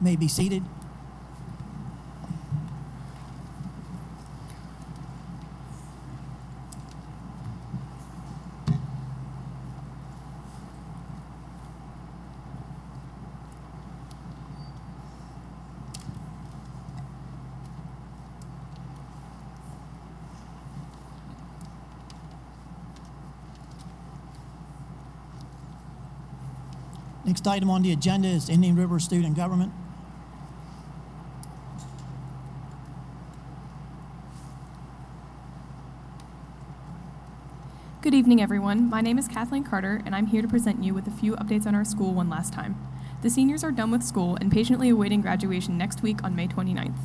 may be seated. Next item on the agenda is Indian River Student Government. Good evening, everyone. My name is Kathleen Carter, and I'm here to present you with a few updates on our school one last time. The seniors are done with school and patiently awaiting graduation next week on May 29th.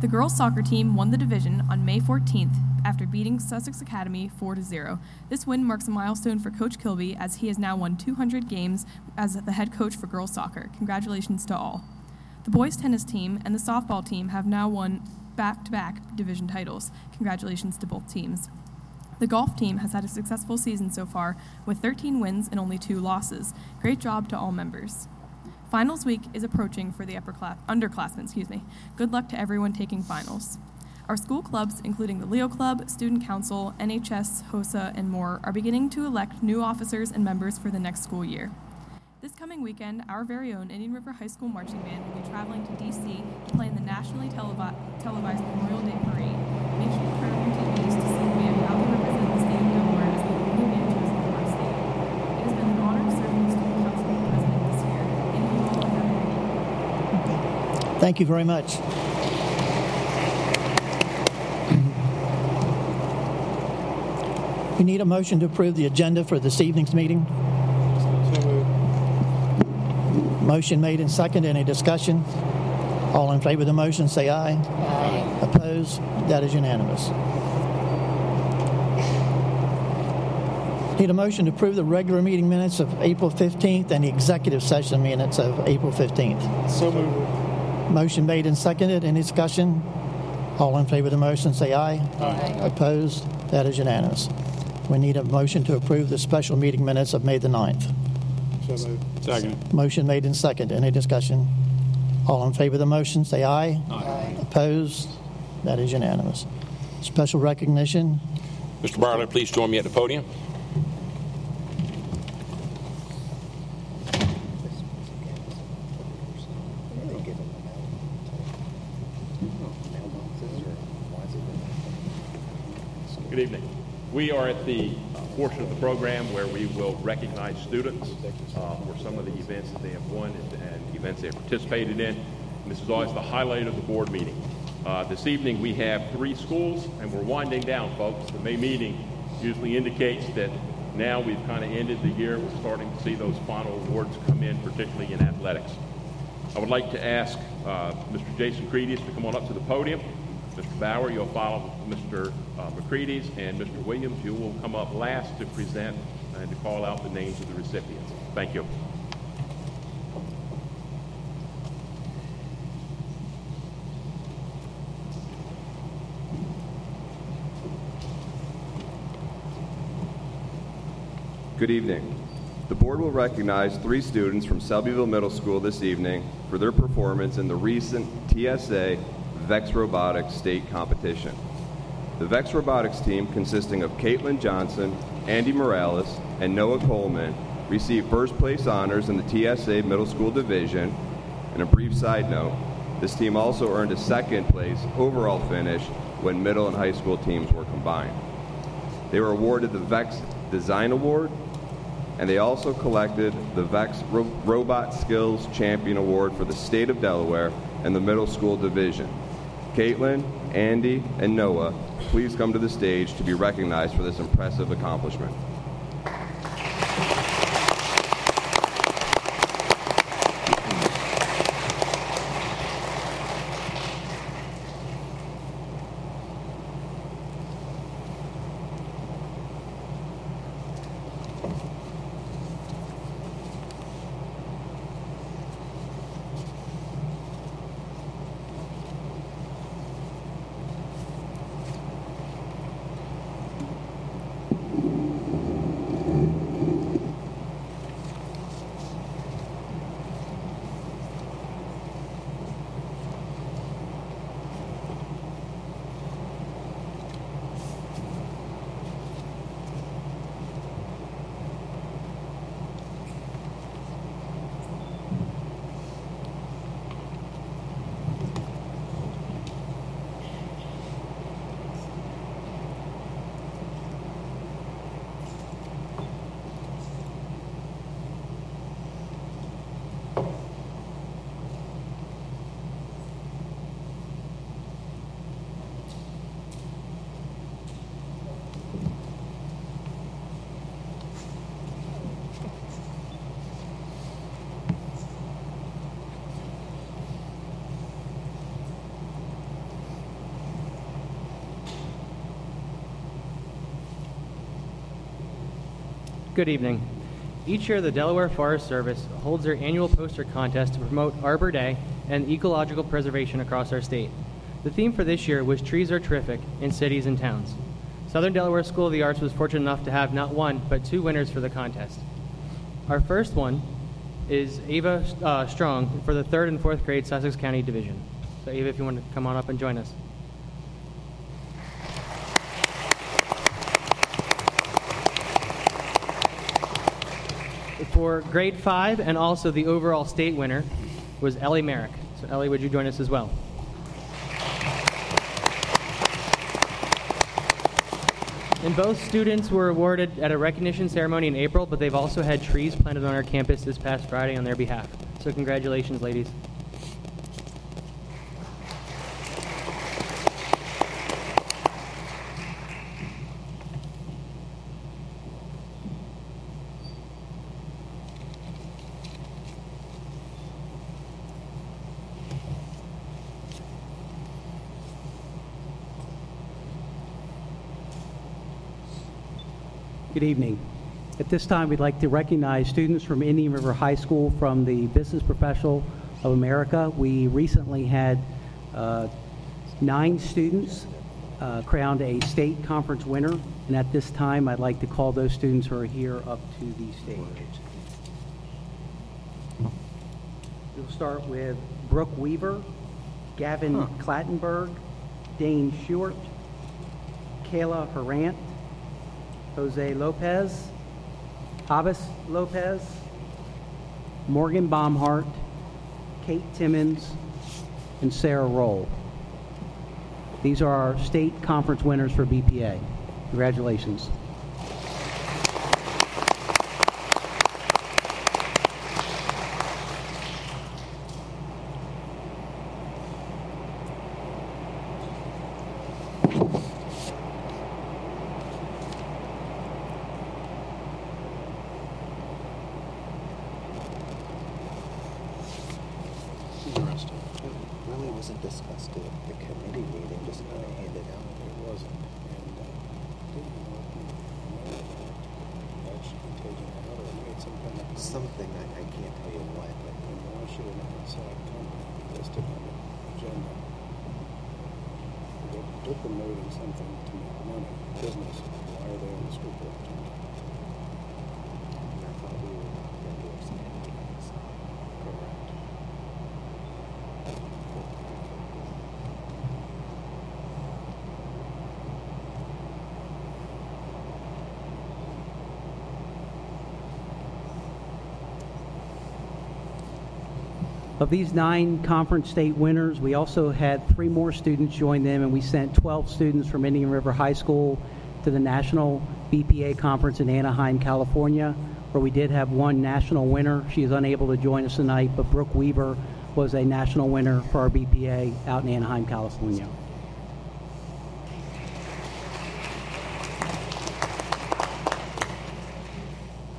The girls' soccer team won the division on May 14th after beating Sussex Academy 4 0. This win marks a milestone for Coach Kilby as he has now won 200 games as the head coach for girls' soccer. Congratulations to all. The boys' tennis team and the softball team have now won back to back division titles. Congratulations to both teams. The golf team has had a successful season so far with 13 wins and only two losses. Great job to all members. Finals week is approaching for the upper class, underclassmen, excuse me. Good luck to everyone taking finals. Our school clubs, including the Leo Club, Student Council, NHS, HOSA, and more, are beginning to elect new officers and members for the next school year. This coming weekend, our very own Indian River High School Marching Band will be traveling to D.C. to play in the nationally televi- televised Memorial Day Parade. Make sure to turn on your TVs to see the band proudly represent the state of Delaware as the only band chosen from our state. It has been an honor to serve as student council president this year. Thank you all and have a great evening. Thank you very much. We need a motion to approve the agenda for this evening's meeting. Motion made and second. Any discussion? All in favor of the motion, say aye. Aye. Opposed? That is unanimous. Need a motion to approve the regular meeting minutes of April 15th and the executive session minutes of April 15th. So moved. Motion made and seconded. Any discussion? All in favor of the motion, say aye. Aye. Opposed? That is unanimous. We need a motion to approve the special meeting minutes of May the 9th. So moved. Second. Motion made and seconded. Any discussion? All in favor of the motion, say aye. Aye. Opposed? That is unanimous. Special recognition. Mr. Barlow, please join me at the podium. Good evening. We are at the uh, portion of the program where we will recognize students uh, for some of the events that they have won and, and events they have participated in. And this is always the highlight of the board meeting. Uh, this evening we have three schools and we're winding down, folks. The May meeting usually indicates that now we've kind of ended the year. We're starting to see those final awards come in, particularly in athletics. I would like to ask uh, Mr. Jason Creedis to come on up to the podium. Mr. Bauer, you'll follow Mr. Uh, McCready's, and Mr. Williams, you will come up last to present and to call out the names of the recipients. Thank you. Good evening. The board will recognize three students from Selbyville Middle School this evening for their performance in the recent TSA VEX Robotics state competition. The VEX Robotics team, consisting of Caitlin Johnson, Andy Morales, and Noah Coleman, received first place honors in the TSA Middle School Division. And a brief side note this team also earned a second place overall finish when middle and high school teams were combined. They were awarded the VEX Design Award, and they also collected the VEX Ro- Robot Skills Champion Award for the state of Delaware and the middle school division. Caitlin, Andy, and Noah, please come to the stage to be recognized for this impressive accomplishment. Good evening. Each year, the Delaware Forest Service holds their annual poster contest to promote Arbor Day and ecological preservation across our state. The theme for this year was Trees Are Terrific in Cities and Towns. Southern Delaware School of the Arts was fortunate enough to have not one, but two winners for the contest. Our first one is Ava uh, Strong for the third and fourth grade Sussex County Division. So, Ava, if you want to come on up and join us. For grade five and also the overall state winner was Ellie Merrick. So, Ellie, would you join us as well? And both students were awarded at a recognition ceremony in April, but they've also had trees planted on our campus this past Friday on their behalf. So, congratulations, ladies. Good evening. At this time, we'd like to recognize students from Indian River High School from the Business Professional of America. We recently had uh, nine students uh, crowned a state conference winner, and at this time, I'd like to call those students who are here up to the stage. We'll start with Brooke Weaver, Gavin Clattenburg, Dane Short, Kayla Harant, Jose Lopez, Abbas Lopez, Morgan Baumhart, Kate Timmons, and Sarah Roll. These are our state conference winners for BPA. Congratulations. Interesting. It really wasn't discussed at the committee meeting, just kind of handed out. It wasn't. And uh, didn't know if you know that should be taken out or made some kind of something. I, I can't tell you what, but you know, I should have outside company listed on the agenda. They took the note in something to make money, business. Why are they on the school board agenda? And I thought we were going to do something. Correct. Of these nine conference state winners, we also had three more students join them, and we sent 12 students from Indian River High School to the National BPA Conference in Anaheim, California, where we did have one national winner. She is unable to join us tonight, but Brooke Weaver was a national winner for our BPA out in Anaheim, California.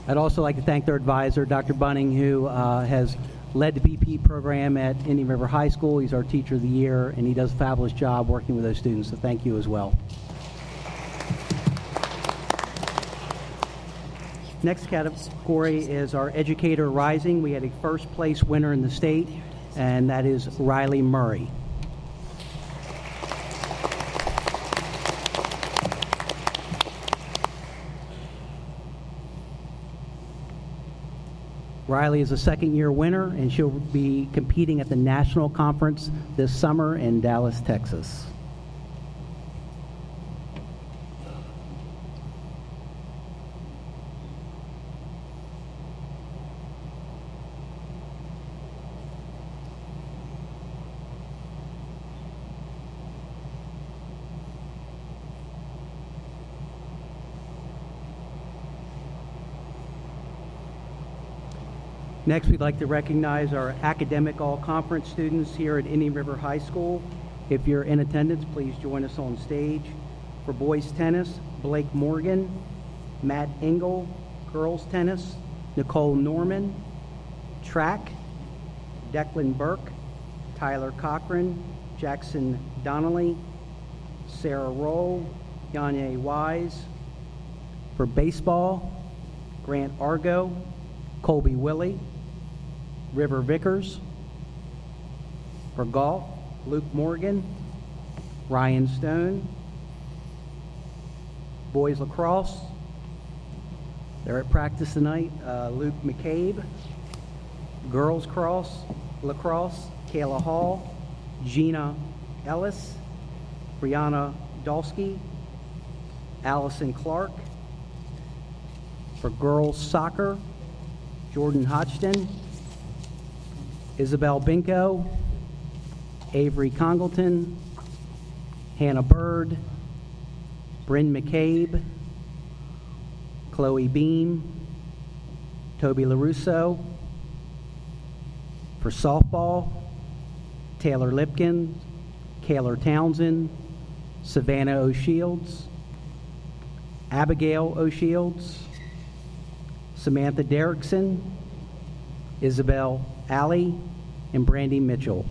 I'd also like to thank their advisor, Dr. Bunning, who uh, has led the BP program at Indian River High School. He's our Teacher of the Year, and he does a fabulous job working with those students, so thank you as well. Next category is our Educator Rising. We had a first place winner in the state, and that is Riley Murray. Riley is a second year winner, and she'll be competing at the national conference this summer in Dallas, Texas. Next, we'd like to recognize our academic all-conference students here at Indian River High School. If you're in attendance, please join us on stage. For boys tennis, Blake Morgan, Matt Engel, girls tennis, Nicole Norman, track, Declan Burke, Tyler Cochran, Jackson Donnelly, Sarah Roll, Yanye Wise. For baseball, Grant Argo, Colby Willie, River Vickers. For golf, Luke Morgan, Ryan Stone. Boys lacrosse, they're at practice tonight. Uh, Luke McCabe. Girls cross, lacrosse, Kayla Hall, Gina Ellis, Brianna Dolsky, Allison Clark. For girls soccer, Jordan Hodgson, Isabel Binko, Avery Congleton, Hannah Bird, Bryn McCabe, Chloe Beam, Toby LaRusso. For softball, Taylor Lipkin, Kaylor Townsend, Savannah O'Shields, Abigail O'Shields, Samantha Derrickson, Isabel Alley, and Brandy Mitchell.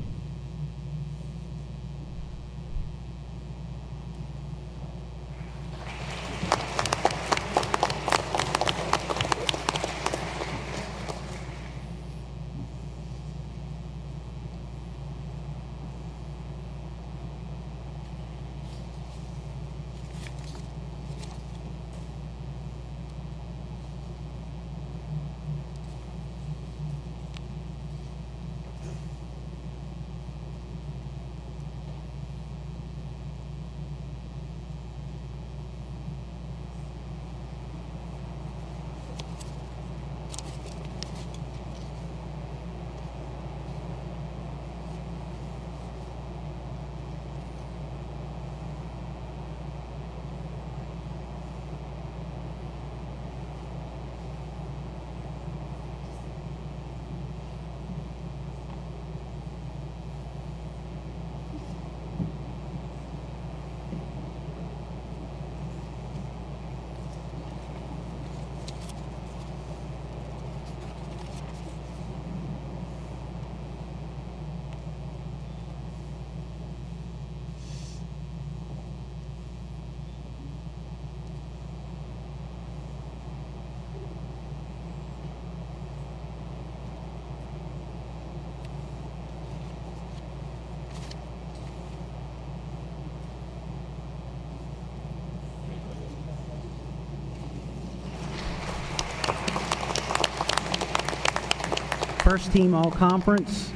First team all conference.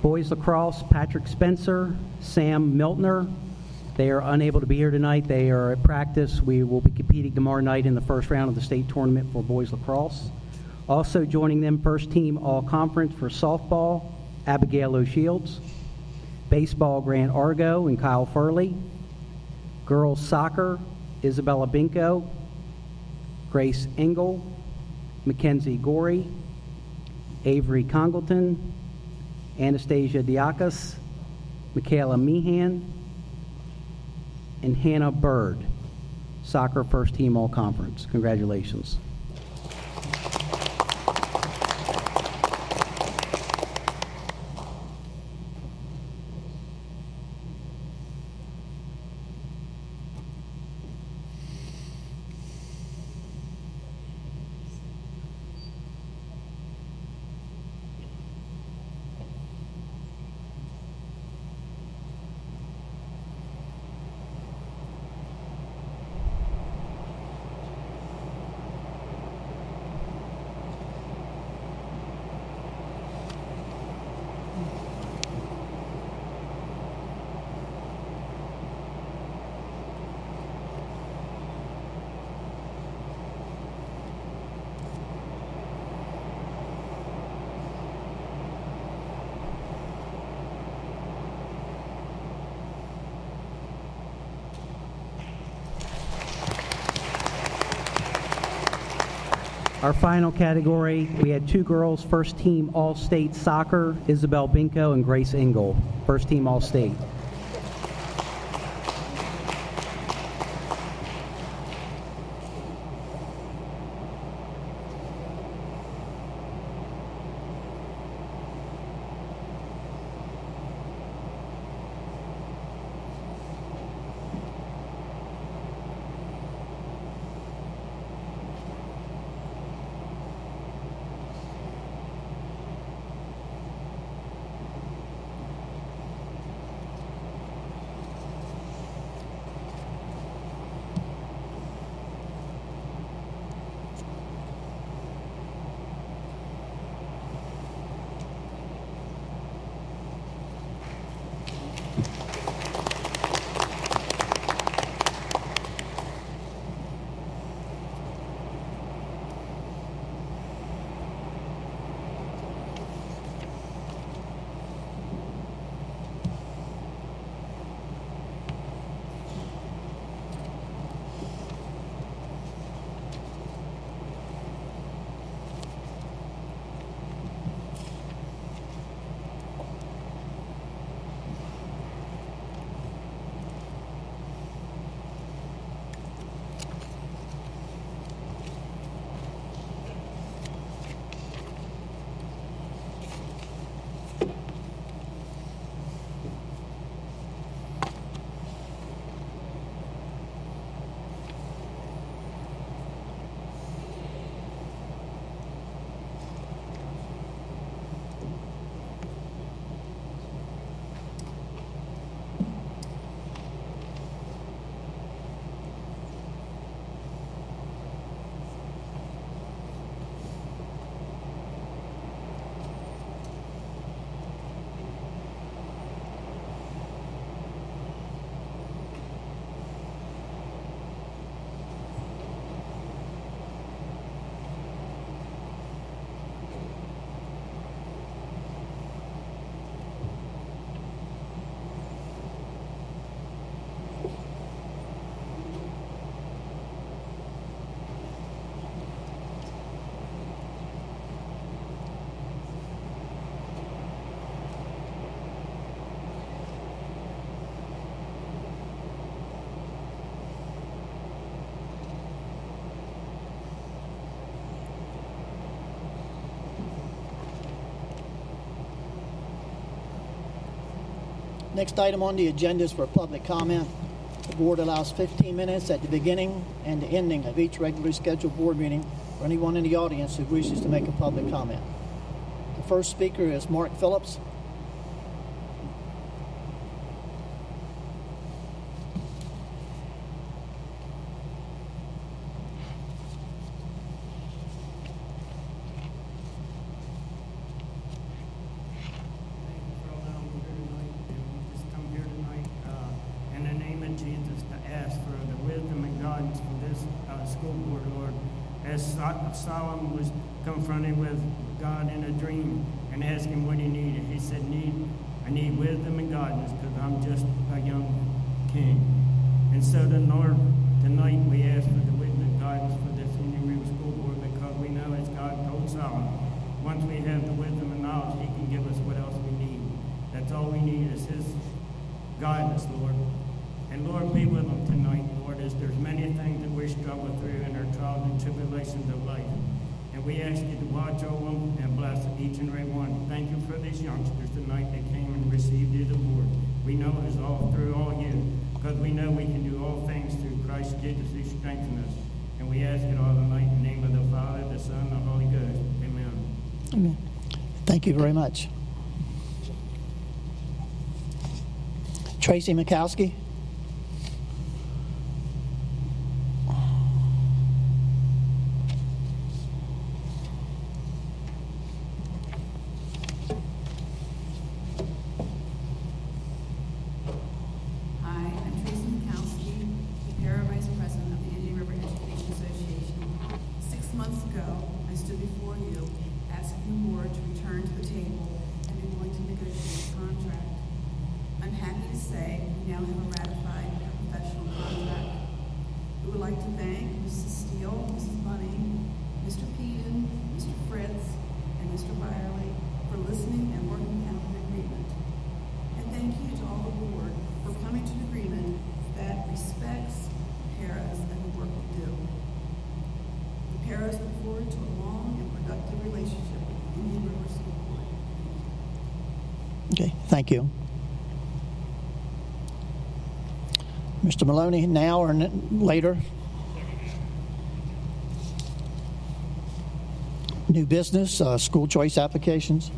Boys lacrosse, Patrick Spencer, Sam Miltner. They are unable to be here tonight. They are at practice. We will be competing tomorrow night in the first round of the state tournament for boys lacrosse. Also joining them, first team all conference for softball, Abigail O'Shields. Baseball, Grant Argo and Kyle Furley. Girls soccer, Isabella Binko, Grace Engel, Mackenzie Gorey, Avery Congleton, Anastasia Diakas, Michaela Meehan, and Hannah Bird. Soccer first team all conference. Congratulations. Our final category, we had two girls, first team All-State Soccer, Isabel Binko and Grace Engel. First team All-State. Next item on the agenda is for public comment. The board allows 15 minutes at the beginning and the ending of each regularly scheduled board meeting for anyone in the audience who wishes to make a public comment. The first speaker is Mark Phillips. for allowing me here tonight, and we just come here tonight, uh, in the name of Jesus to ask for the wisdom and guidance for this, uh, school board, Lord. As Sol- Solomon was confronted with God in a dream and asked him what he needed, he said, need, I need because I'm just a young king. And so the Lord, tonight we ask for the wisdom and guidance for this Indian River School Board because we know as God told Solomon, once we have the wisdom and knowledge, he can give us what else we need. That's all we need is his guidance, Lord. And Lord, be with them tonight, Lord, as there's many things that we struggle through in our trials and tribulations of life. And we ask you to watch over them and bless each and every one. Thank you for these youngsters tonight that came and received you, the Lord. We know it is all through all you, because we know we can do all things through Christ Jesus who strengthens us. And we ask it all tonight in the name of the Father, the Son, and the Holy Ghost. Amen. Amen. Thank you very much. Tracy Mikowski. Hi, I'm Tracy Mikowski, the Para Vice President of the Indian River Education Association. Six months ago, I stood before you asking the board to return to the table and be willing to negotiate a contract. I'm happy to say we now have a ratified professional contract. We would like to thank Mrs. Steele, Mrs. Bunning, Mr. Peden, Mr. Fritz, and Mr. Byerly for listening and working out an agreement. And thank you to all the board for coming to an agreement that respects paras and the work we do. The paras look forward to a long and productive relationship with the Indian River School Board. Okay, thank you. Mr. Maloney, now or later? New business, uh, school choice applications.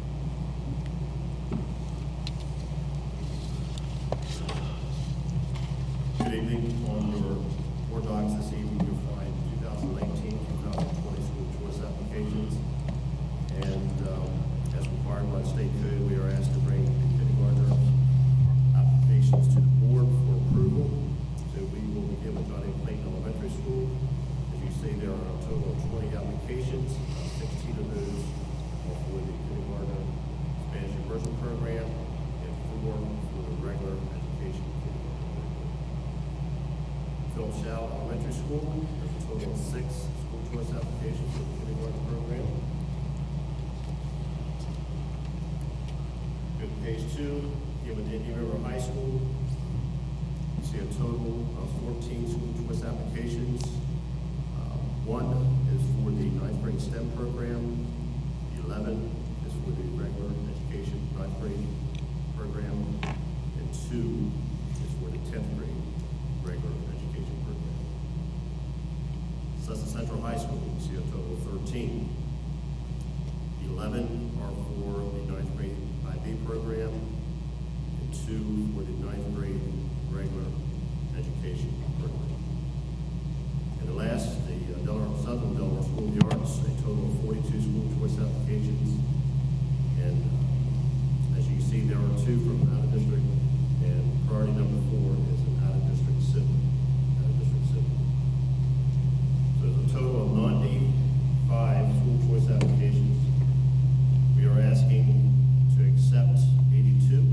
Two from out of district, and priority number four is an out of district sibling, out of district sibling. So there's a total of ninety-five school choice applications. We are asking to accept eighty-two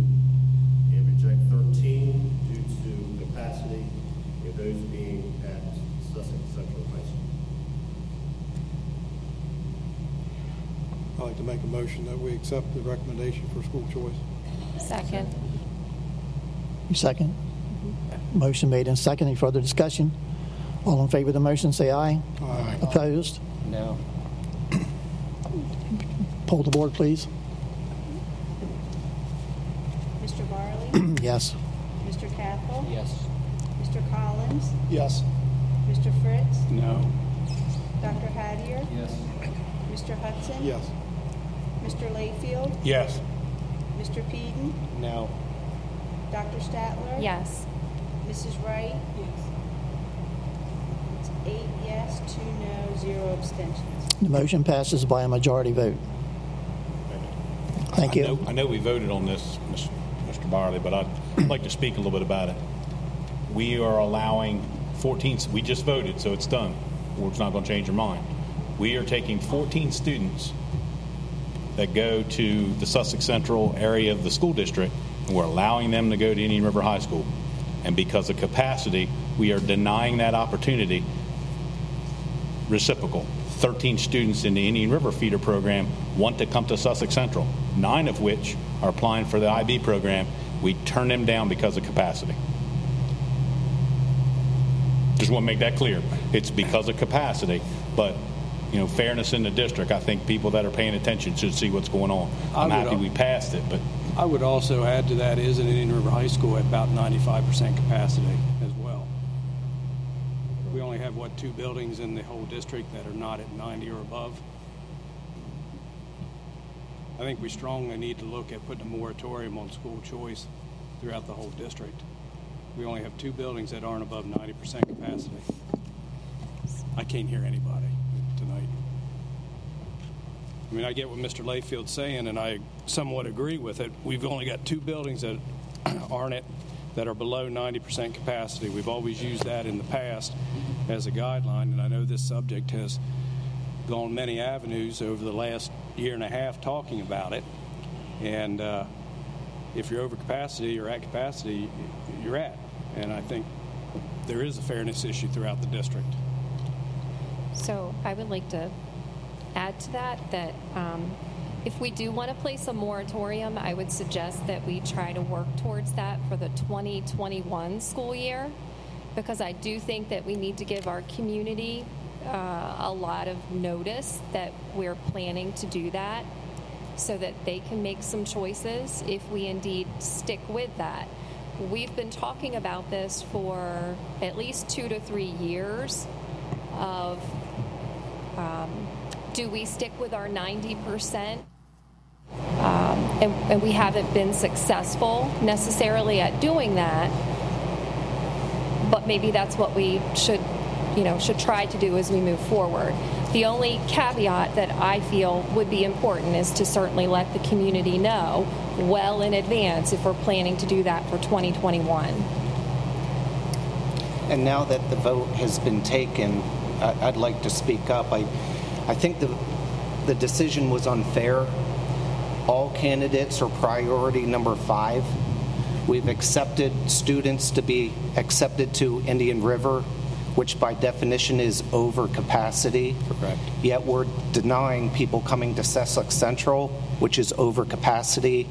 and reject thirteen due to capacity, with those being at Sussex Central High School. I'd like to make a motion that we accept the recommendation for school choice. Second. You second? Mm-hmm. Motion made and second. Any further discussion? All in favor of the motion, say aye. Aye. Opposed? No. Poll the board, please. Mr. Barley? Barley? Yes. Mr. Cathell? Yes. Mr. Collins? Yes. Mr. Fritz? No. Dr. Hattier? Yes. Mr. Hudson? Yes. Mr. Layfield? Yes. Mr. Peden? No. Dr. Statler? Yes. Mrs. Wright? Yes. It's eight yes, two no, zero abstentions. The motion passes by a majority vote. Thank I you. know, I know we voted on this, Ms- Mr. Barley, but I'd like to speak a little bit about it. We are allowing 14, we just voted, so it's done. Board's not going to change your mind. We are taking 14 students that go to the Sussex Central area of the school district, and we're allowing them to go to Indian River High School. And because of capacity, we are denying that opportunity reciprocal. 13 students in the Indian River feeder program want to come to Sussex Central, nine of which are applying for the IB program. We turn them down because of capacity. Just want to make that clear. It's because of capacity, but you know, fairness in the district. I think people that are paying attention should see what's going on. I'm happy we passed it, but I would also add to that is at Indian River High School at about 95% capacity as well. We only have, what, two buildings in the whole district that are not at 90 or above? I think we strongly need to look at putting a moratorium on school choice throughout the whole district. We only have two buildings that aren't above 90% capacity. I can't hear anybody. I mean, I get what Mr. Layfield's saying, and I somewhat agree with it. We've only got two buildings that aren't that are below 90% capacity. We've always used that in the past as a guideline, and I know this subject has gone many avenues over the last year and a half talking about it. And uh, if you're over capacity or at capacity, you're at. And I think there is a fairness issue throughout the district. So I would like to add to that that um, if we do want to place a moratorium, I would suggest that we try to work towards that for the 2021 school year because I do think that we need to give our community uh, a lot of notice that we're planning to do that so that they can make some choices if we indeed stick with that. We've been talking about this for at least two to three years of um, do we stick with our 90%? Um, and, and we haven't been successful necessarily at doing that, but maybe that's what we should, you know, should try to do as we move forward. The only caveat that I feel would be important is to certainly let the community know well in advance if we're planning to do that for 2021. And now that the vote has been taken, I'd like to speak up. I, I think the, the decision was unfair. All candidates are priority number five. We've accepted students to be accepted to Indian River, which by definition is over capacity. Correct. Yet we're denying people coming to Sussex Central, which is over capacity.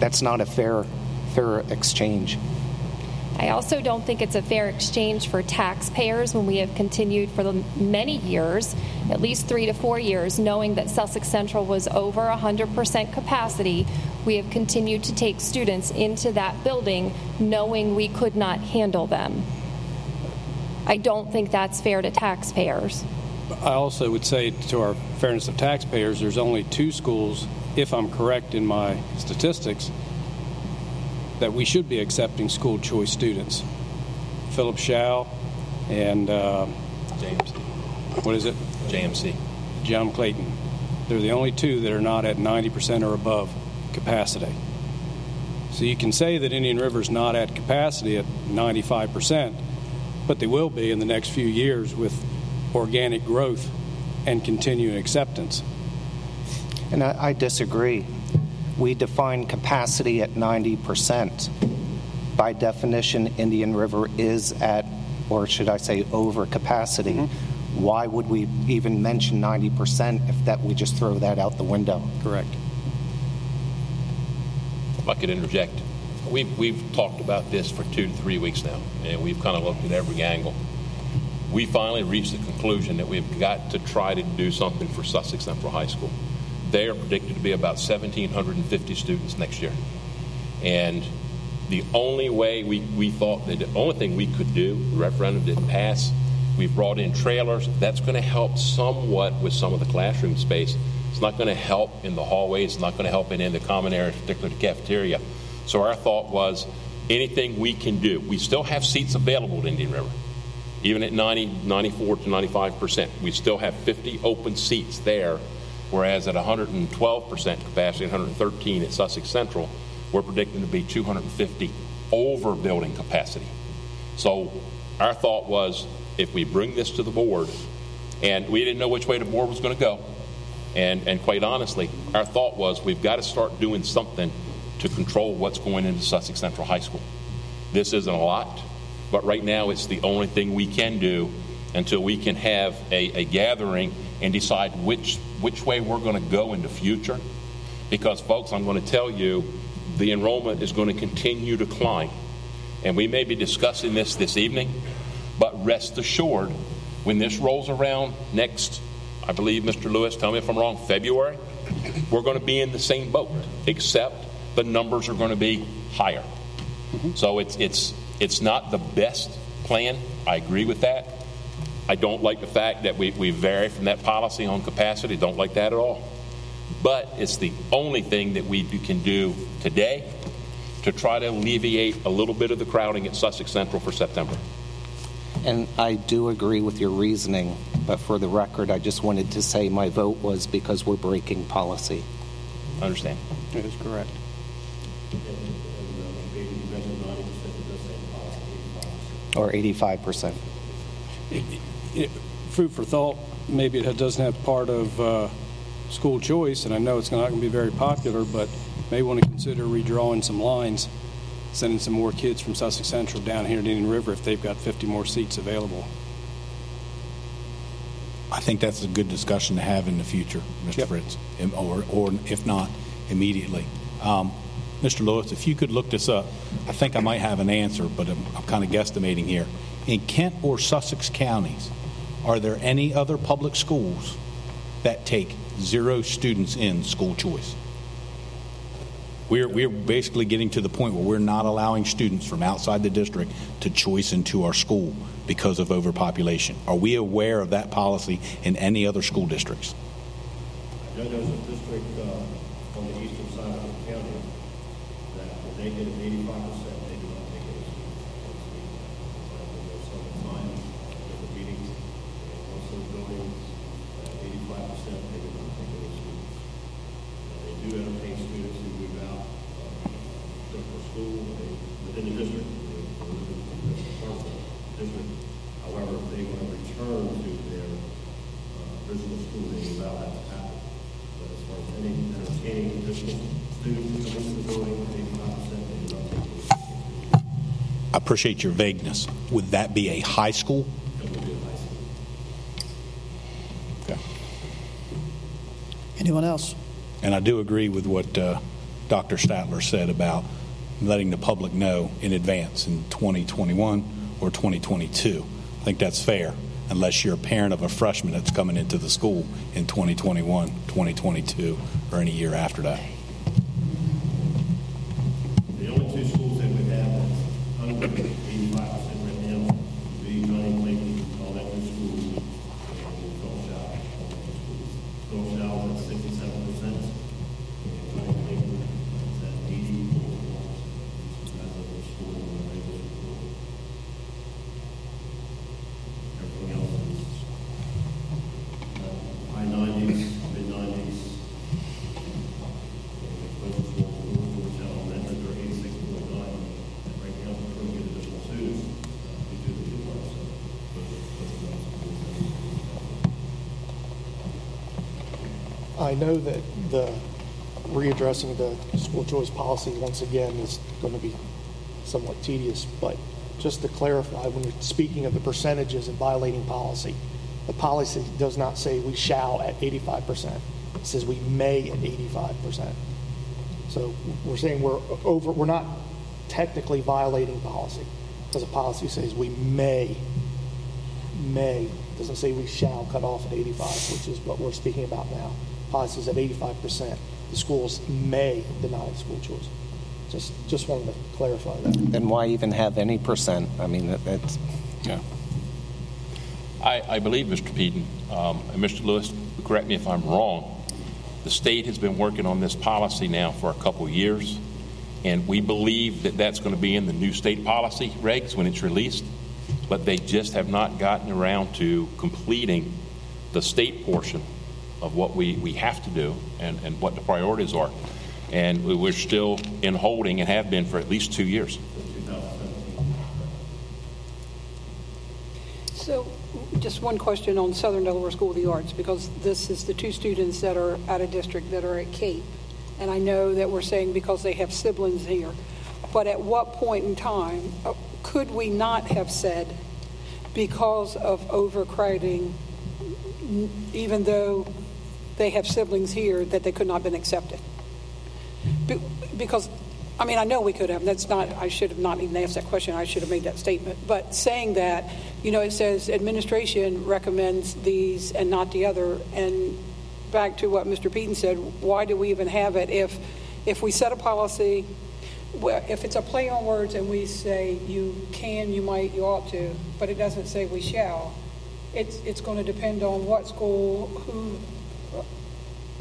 That's not a fair, fair exchange. I also don't think it's a fair exchange for taxpayers when we have continued for many years, at least three to four years, knowing that Sussex Central was over 100% capacity. We have continued to take students into that building knowing we could not handle them. I don't think that's fair to taxpayers. I also would say, to our fairness of taxpayers, there's only two schools, if I'm correct in my statistics, that we should be accepting school choice students Phillip Showell and uh, JMC. what is it? JMC. John Clayton. They're the only two that are not at 90% or above capacity. So you can say that Indian River is not at capacity at 95%, but they will be in the next few years with organic growth and continuing acceptance. And I, I disagree. We define capacity at 90%. By definition, Indian River is at, or should I say, over capacity. Mm-hmm. Why would we even mention 90% if that we just throw that out the window? Correct. If I could interject, we've, we've talked about this for two to three weeks now, and we've kind of looked at every angle. We finally reached the conclusion that we've got to try to do something for Sussex Central High School. They are predicted to be about 1,750 students next year. And the only way we, we thought that the only thing we could do, the referendum didn't pass. We've brought in trailers. That's going to help somewhat with some of the classroom space. It's not going to help in the hallways. It's not going to help in, in the common areas, particularly the cafeteria. So our thought was anything we can do. We still have seats available at Indian River, even at 90, 94 to 95 percent. We still have 50 open seats there, whereas at 112 percent capacity, 113 at Sussex Central, we're predicting to be 250 over building capacity. So our thought was if we bring this to the board, and we didn't know which way the board was going to go, and, and quite honestly, our thought was we've got to start doing something to control what's going into Sussex Central High School. This isn't a lot, but right now it's the only thing we can do until we can have a, a gathering and decide which, which way we're going to go in the future. Because, folks, I'm going to tell you, the enrollment is going to continue to climb. And we may be discussing this this evening, but rest assured, when this rolls around next, I believe, Mr. Lewis, tell me if I'm wrong, February, we're going to be in the same boat, except the numbers are going to be higher. Mm-hmm. So it's, it's, it's not the best plan. I agree with that. I don't like the fact that we, we vary from that policy on capacity. Don't like that at all. But it's the only thing that we can do today to try to alleviate a little bit of the crowding at Sussex Central for September. And I do agree with your reasoning, but for the record, I just wanted to say my vote was because we're breaking policy. I understand. That is correct. Or 85%. It- food for thought, maybe it doesn't have part of uh, school choice, and I know it's not going to be very popular, but may want to consider redrawing some lines, sending some more kids from Sussex Central down here to Indian River if they've got 50 more seats available. I think that's a good discussion to have in the future, Mr. Fritz, or, or if not, immediately. Um, Mr. Lewis, if you could look this up, I think I might have an answer, but I'm, I'm kind of guesstimating here. In Kent or Sussex counties, are there any other public schools that take zero students in school choice? We're, we're basically getting to the point where we're not allowing students from outside the district to choice into our school because of overpopulation. Are we aware of that policy in any other school districts? I know there's a district uh, on the eastern side of the county that they get 85% appreciate your vagueness. Would that be a high school? It would be a high school. Okay. Anyone else? And I do agree with what uh, Dr. Statler said about letting the public know in advance in 2021 or 2022. I think that's fair, unless you're a parent of a freshman that's coming into the school in 2021, 2022, or any year after that. The only two schools that we have that's under eighty-five percent right now would be John M. Clayton Elementary School and Phillip Showell Elementary School. Phillip Showell is at sixty-seven percent, and John M. Clayton is at eighty-four. That's a school in the regular school. Everything else is uh, high nineties, mid nineties. I know that the readdressing the school choice policy once again is going to be somewhat tedious, but just to clarify, when you're speaking of the percentages and violating policy, the policy does not say we shall at 85%. It says we may at 85%. So we're saying we're over, we're not technically violating policy because the policy says we may, may, doesn't say we shall cut off at 85, which is what we're speaking about now. Policy is at 85%. The schools may deny school choice. Just, just wanted to clarify that. Then why even have any percent? I mean, that- that's, Yeah. I, I believe, Mr. Peden, um, and Mr. Lewis, correct me if I'm wrong, the state has been working on this policy now for a couple of years, and we believe that that's going to be in the new state policy regs when it's released, but they just have not gotten around to completing the state portion of what we, we have to do and, and what the priorities are. And we- we're still in holding and have been for at least two years. So, just one question on Southern Delaware School of the Arts, because this is the two students that are out of district that are at Cape. And I know that we're saying because they have siblings here. But at what point in time uh, could we not have said, because of overcrowding, even though they have siblings here, that they could not have been accepted? Be- Because, I mean, I know we could have, that's not, I should have not even asked that question, I should have made that statement. But saying that, you know, it says administration recommends these and not the other. And back to what Mr. Peden said, why do we even have it if, if we set a policy, if it's a play on words and we say you can, you might, you ought to, but it doesn't say we shall, it's, it's going to depend on what school, who,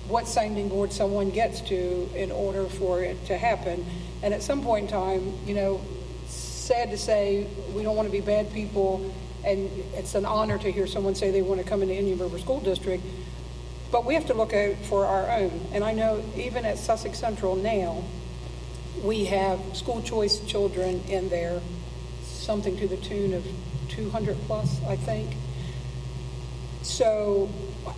what sounding board someone gets to in order for it to happen. And at some point in time, you know, sad to say, we don't want to be bad people, and it's an honor to hear someone say they want to come into Indian River School District, but we have to look out for our own. And I know even at Sussex Central now, we have school choice children in there, something to the tune of 200 plus, I think. So,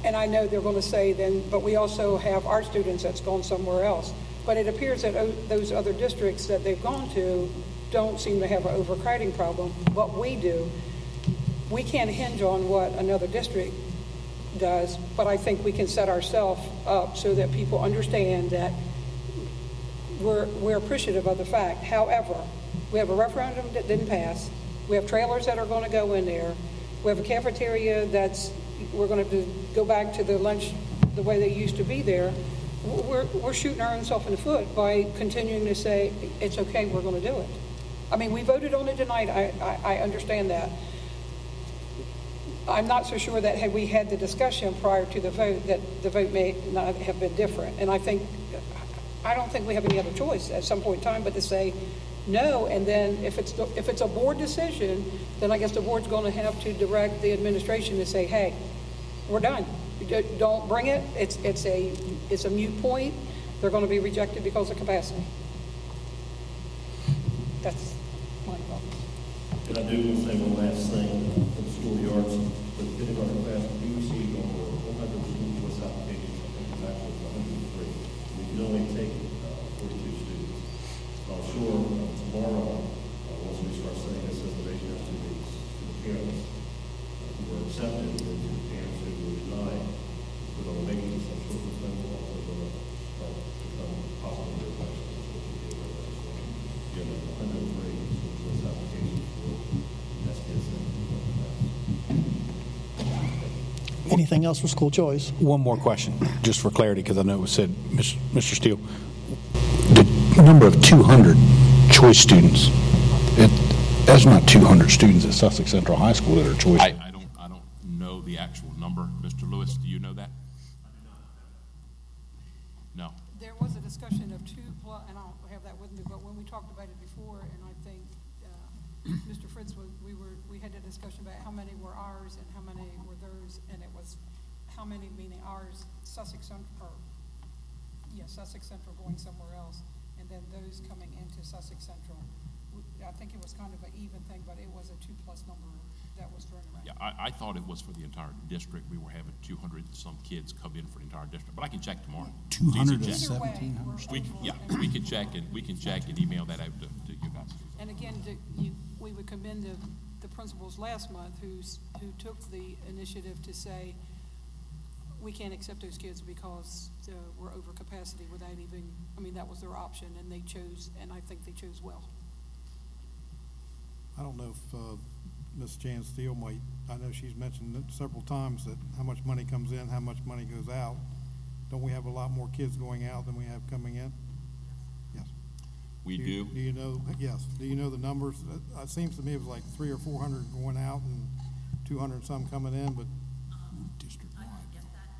and I know they're going to say then, but we also have our students that's gone somewhere else. But it appears that o- those other districts that they've gone to don't seem to have an overcrowding problem, but we do. We can't hinge on what another district does, but I think we can set ourselves up so that people understand that we're, we're appreciative of the fact. However, we have a referendum that didn't pass. We have trailers that are going to go in there. We have a cafeteria that's, we're going to go back to the lunch the way they used to be there. We're, we're shooting ourselves in the foot by continuing to say, it's okay, we're going to do it. I mean, we voted on it tonight, I, I, I understand that. I'm not so sure that had we had the discussion prior to the vote, that the vote may not have been different. And I think, I don't think we have any other choice at some point in time but to say no, and then if it's, if it's a board decision, then I guess the board's going to have to direct the administration to say, hey, we're done. Don't bring it, it's, it's a, it's a mute point, they're going to be rejected because of capacity. That's my thought. And I do want to say one last thing for the school of the arts. For the kindergarten class, we received over 100 school applications. I think it's actually 103. We can only take uh, 42 students. I'm sure uh, tomorrow, uh, once we start sending this information out to the, to the parents uh, were accepted, and to the parents who were denied, we're going to make this, I'm sure this will also going to start to become possible their questions. You have 103 school choice applications for SDSA. Anything else for school choice? One more question, just for clarity, because I know it was said, Mr. Steele. The number of 200 choice students, it, that's not 200 students at Sussex Central High School that are choice. I, I don't, I don't know the actual number. Mr. Lewis, do you know that? No. There was a discussion of two plus, and I don't have that with me, but when we talked about it before, and I think uh, Mr. Fritz, was- we were, we had a discussion about how many were ours and how many were theirs, and it was how many meaning ours, Sussex Central, or, yeah, Sussex Central going somewhere else, and then those coming into Sussex Central. I think it was kind of an even thing, but it was a two-plus number that was thrown around. Yeah, I, I thought it was for the entire district. We were having 200 and some kids come in for the entire district, but I can check tomorrow. 200 Easy and check. 1700 We, yeah, we can check and, we can check and email that out to, to you guys. And again, to- you, we would commend the, the principals last month who's, who took the initiative to say, we can't accept those kids because uh, we're over capacity without even, I mean, that was their option, and they chose, and I think they chose well. I don't know if uh, Ms. Jan Steele might, I know she's mentioned it several times that how much money comes in, how much money goes out. Don't we have a lot more kids going out than we have coming in? Yes. We you- do. Do you know, yes, do you know the numbers? It- It seems to me it was like three or four hundred going out and two hundred some coming in, but.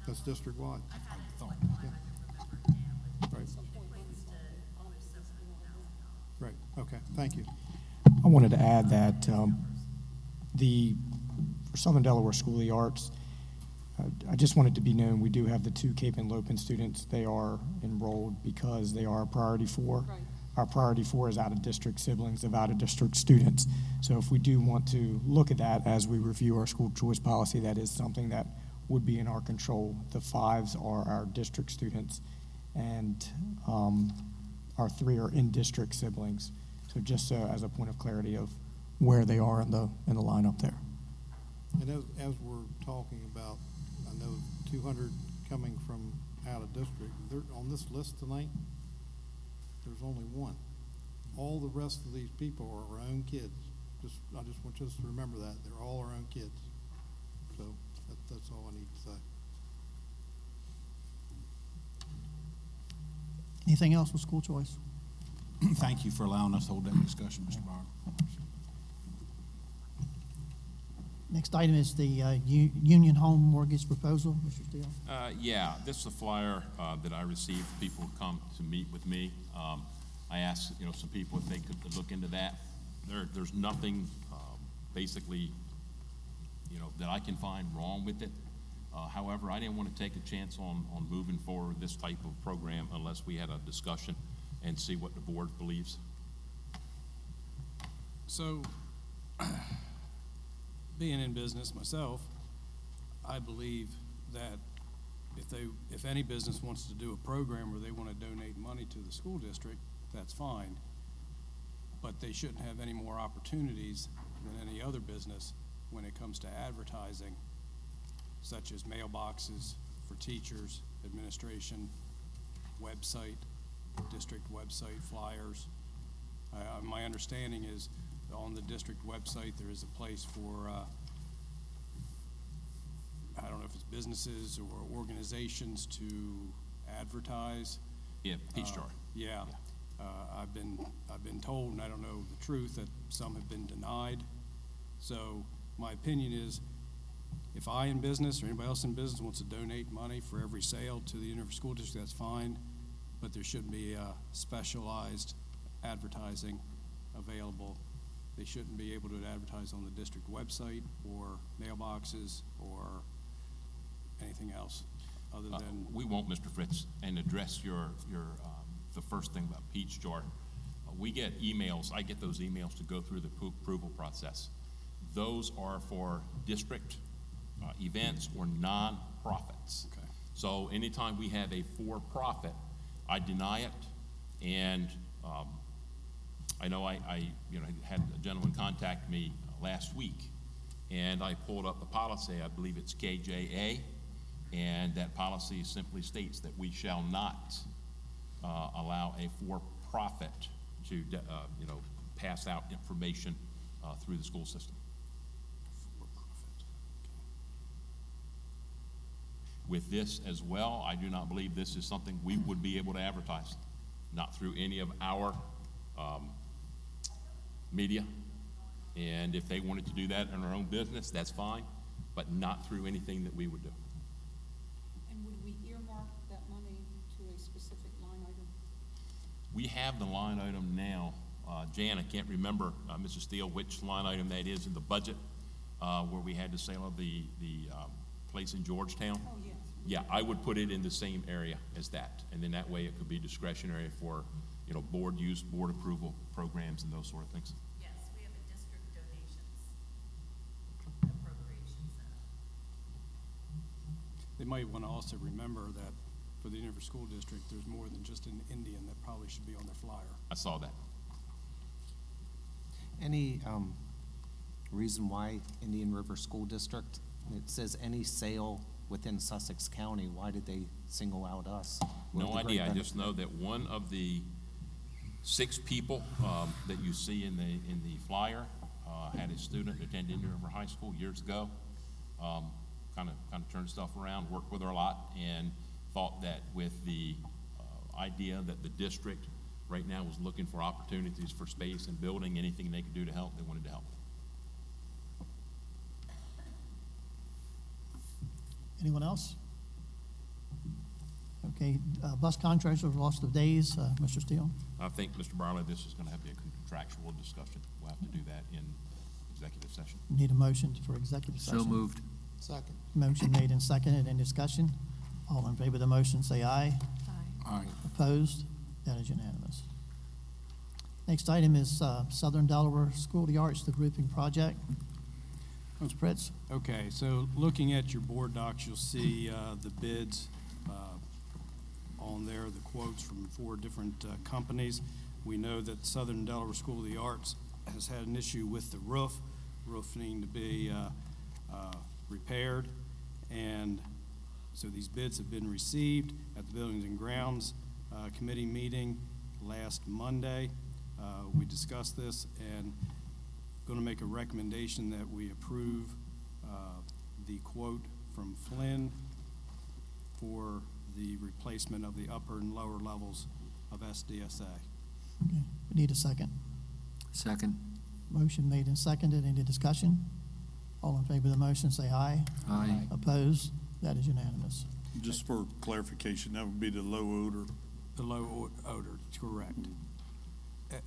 District-wide. That's district-wide. Yeah. Right. Right, okay, thank you. I wanted to add that um, the for Southern Delaware School of the Arts, uh, I just wanted to be known, we do have the two Cape Henlopen students. They are enrolled because they are a priority four. Our priority four is out-of-district siblings of out-of-district students. So if we do want to look at that as we review our school choice policy, that is something that would be in our control. The fives are our district students, and um, our three are in-district siblings. So just so as a point of clarity of where they are in the, in the lineup there. And as, as we're talking about, I know two hundred coming from out of district, they're on this list tonight, there's only one. All the rest of these people are our own kids. Just, I just want us to remember that, they're all our own kids. So, that, that's all I need to say. Anything else with school choice? Thank you for allowing us to hold that discussion, Mr. Byron. Next item is the uh, U- Union Home Mortgage Proposal, Mr. Steele. Uh, yeah, this is a flyer uh, that I received. People would come to meet with me. Um, I asked, you know, some people if they could look into that. There, there's nothing, um, basically, you know, that I can find wrong with it. Uh, however, I didn't want to take a chance on, on moving forward this type of program unless we had a discussion and see what the board believes. So, being in business myself, I believe that if they, if any business wants to do a program where they want to donate money to the school district, that's fine. But they shouldn't have any more opportunities than any other business when it comes to advertising, such as mailboxes for teachers, administration, website, district website, flyers. Uh, my understanding is on the district website, there is a place for, uh, I don't know if it's businesses or organizations to advertise. Yeah, Peach Uh, Jar. Yeah. Uh, I've been, I've been told, and I don't know the truth, that some have been denied. So my opinion is, if I in business or anybody else in business wants to donate money for every sale to the Union School District, that's fine. But there shouldn't be, uh, specialized advertising available. They shouldn't be able to advertise on the district website or mailboxes or anything else other Uh, than. We won't, Mr. Fritz, and address your, your, um, the first thing about Peachjar. Uh, We get emails, I get those emails to go through the approval process. Those are for district uh, events or nonprofits. Okay. So anytime we have a for-profit, I deny it, and um, I know I, I, you know, had a gentleman contact me last week, and I pulled up the policy, I believe it's KJA, and that policy simply states that we shall not uh, allow a for-profit to, de- uh, you know, pass out information uh, through the school system. With this as well, I do not believe this is something we would be able to advertise, not through any of our um, media. And if they wanted to do that in their own business, that's fine, but not through anything that we would do. And would we earmark that money to a specific line item? We have the line item now. Uh, Jan, I can't remember, uh, Mrs. Steele, which line item that is in the budget, uh, where we had the sale of the, the, um, place in Georgetown. Oh, yes. Yeah, I would put it in the same area as that, and then that way it could be discretionary for, you know, board use, board approval programs and those sort of things. Yes, we have a district donations appropriations. They might want to also remember that for the Union School District, there's more than just an Indian that probably should be on their flyer. I saw that. Any um, reason why Indian River School District? It says any sale within Sussex County. Why did they single out us? No the great idea, I just know that one of the six people um, that you see in the, in the flyer uh, had a student attend Indian River High School years ago. Kind of, kind of turned stuff around, worked with her a lot, and thought that with the uh, idea that the district right now was looking for opportunities for space and building, anything they could do to help, they wanted to help. Anyone else? Okay, uh, bus contracts for lost of days, uh, Mr. Steele. I think, Mr. Barley, this is going to have to be a contractual discussion. We'll have to do that in executive session. Need a motion for executive session? So moved. Second. Motion made and seconded. Any discussion? All in favor of the motion, say aye. Aye. Opposed? That is unanimous. Next item is uh, Southern Delaware School of the Arts, the grouping project. Mr. Fritz? Okay, so looking at your board docs, you'll see uh, the bids uh, on there, the quotes from four different uh, companies. We know that Southern Delaware School of the Arts has had an issue with the roof, roof needing to be uh, uh, repaired. And so these bids have been received at the Buildings and Grounds uh, Committee meeting last Monday. We discussed this and going to make a recommendation that we approve uh, the quote from Flynn for the replacement of the upper and lower levels of SDSA. Okay, we need a second. Second. Motion made and seconded. Any discussion? All in favor of the motion, say aye. Aye. Opposed? That is unanimous. Just for clarification, that would be the low odor. The low o- odor, correct.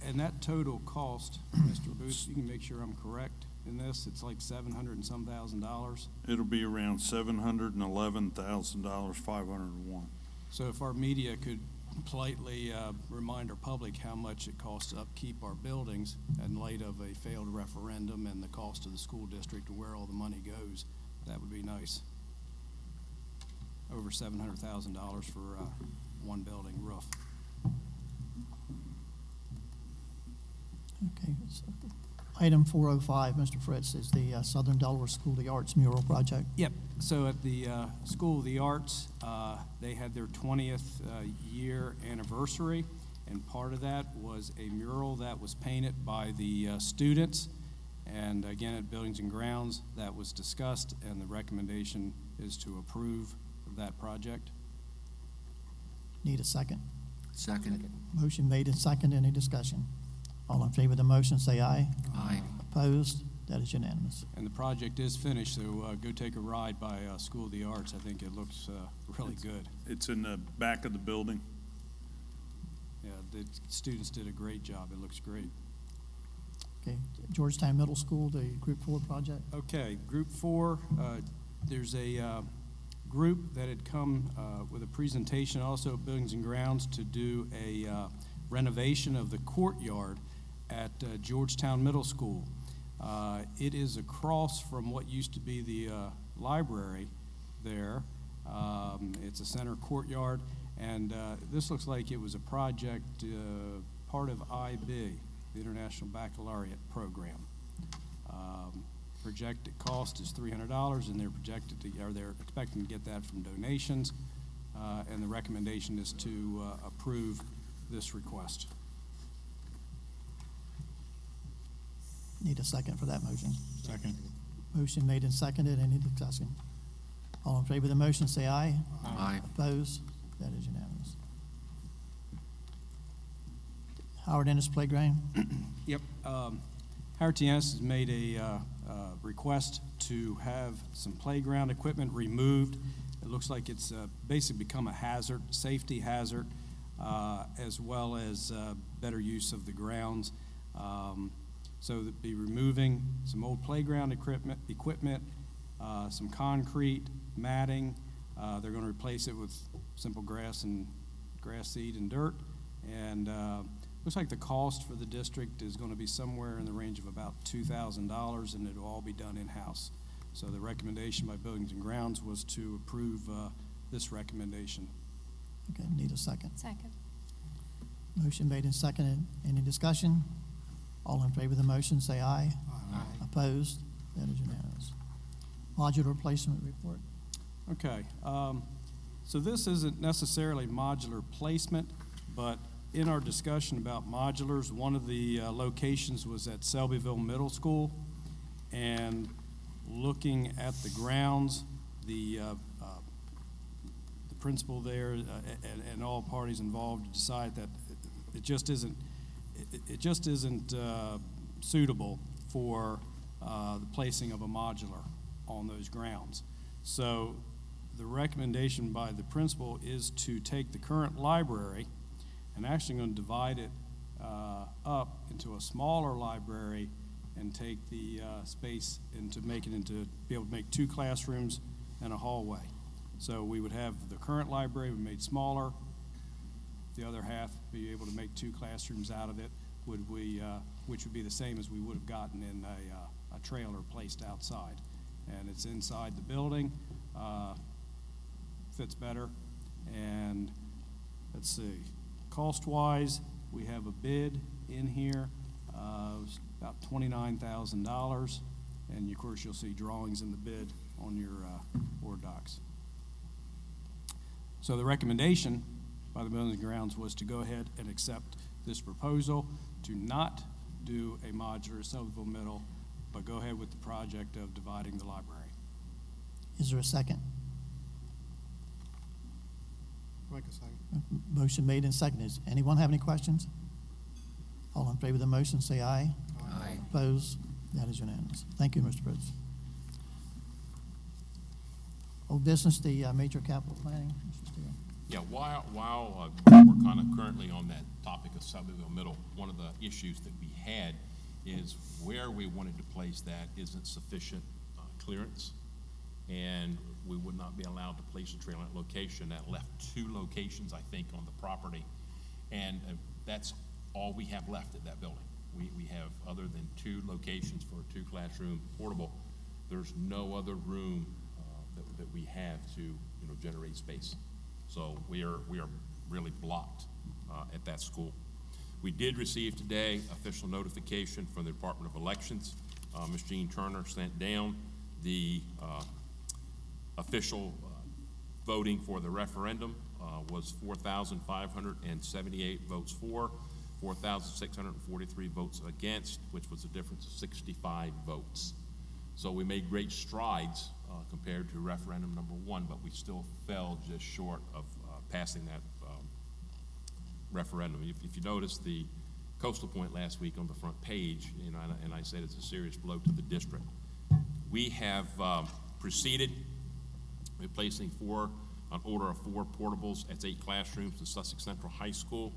And that total cost, Mr. Booth, you can make sure I'm correct in this, it's like seven hundred and some thousand dollars. It'll be around seven hundred and eleven thousand dollars, five hundred and one. So if our media could politely uh, remind our public how much it costs to upkeep our buildings in light of a failed referendum and the cost of the school district and where all the money goes, that would be nice. Over seven hundred thousand dollars for uh, one building roof. Okay. so Item 405, Mr. Fritz, is the uh, Southern Delaware School of the Arts mural project. Yep, so at the uh, School of the Arts, uh, they had their 20th uh, year anniversary, and part of that was a mural that was painted by the uh, students. And again, at Buildings and Grounds, that was discussed, and the recommendation is to approve that project. Need a second? Second. Motion made and seconded. Any discussion? All in favor of the motion, say aye. Aye. Opposed? That is unanimous. And the project is finished, so uh, go take a ride by uh, School of the Arts. I think it looks uh, really good. It's in the back of the building. Yeah, the students did a great job. It looks great. Okay, Georgetown Middle School, the Group 4 project. Okay, Group Four, uh, there's a uh, group that had come uh, with a presentation also at Buildings and Grounds to do a uh, renovation of the courtyard at uh, Georgetown Middle School. Uh, It is across from what used to be the uh, library there. Um, It's a center courtyard, and uh, this looks like it was a project, uh, part of IB, the International Baccalaureate Program. Um, Projected cost is three hundred dollars, and they're projected to, or they're expecting to get that from donations. Uh, and the recommendation is to, approve this request. Need a second for that motion. Second. Motion made and seconded. Any discussion? All in favor of the motion, say aye. Aye. Opposed? That is unanimous. Howard Ennis Playground. Yep. Um, Howard T. Ennis has made a uh, uh, request to have some playground equipment removed. It looks like it's uh, basically become a hazard, safety hazard, uh, as well as uh, better use of the grounds. Um, So they'd be removing some old playground equipment, equipment, uh, some concrete, matting. Uh, They're going to replace it with simple grass and grass seed and dirt. And uh, looks like the cost for the district is going to be somewhere in the range of about $2,000, and it'll all be done in-house. So the recommendation by Buildings and Grounds was to approve uh, this recommendation. Okay, need a second. Second. Motion made and seconded. Any discussion? All in favor of the motion, say aye. Aye. Opposed? That is unanimous. Modular replacement report. Okay, um, so this isn't necessarily modular placement, but in our discussion about modulars, one of the uh, locations was at Selbyville Middle School. And looking at the grounds, the, uh, uh, the principal there uh, and, and all parties involved decided that it just isn't, it, just isn't uh, suitable for uh, the placing of a modular on those grounds. So the recommendation by the principal is to take the current library and actually going to divide it uh, up into a smaller library and take the uh, space and to make it into, be able to make two classrooms and a hallway. So we would have the current library be made smaller, the other half be able to make two classrooms out of it, would we, uh, which would be the same as we would have gotten in a, uh, a trailer placed outside. And it's inside the building, uh, fits better. And let's see, cost-wise, we have a bid in here, uh, about twenty-nine thousand dollars. And of course, you'll see drawings in the bid on your, uh, board docs. So the recommendation by the Buildings and Grounds was to go ahead and accept this proposal to not do a modular at Middle, but go ahead with the project of dividing the library. Is there a second? Make a second. Motion made and seconded. Does anyone have any questions? All in favor of the motion, say aye. Aye. Opposed? That is unanimous. Thank you, Mr. Rhodes. Old business, the uh, major capital planning, Mr. Yeah, while, while uh, we're kind of currently on that topic of Selbyville Middle, one of the issues that we had is where we wanted to place that isn't sufficient uh, clearance, and we would not be allowed to place a trailer at location. That left two locations, I think, on the property, and uh, that's all we have left at that building. We, we have, other than two locations for a two-classroom portable, there's no other room uh, that, that we have to, you know, generate space. So we are, we are really blocked uh, at that school. We did receive today official notification from the Department of Elections. Uh, Ms. Jean Turner sent down the uh, official uh, voting for the referendum uh, was 4,578 votes for, 4,643 votes against, which was a difference of 65 votes. So we made great strides uh, compared to referendum number one, but we still fell just short of uh, passing that um, referendum. If, if you notice the coastal point last week on the front page, you know, and, I- and I said it's a serious blow to the district. We have um, proceeded replacing four, an order of four portables at eight classrooms at Sussex Central High School.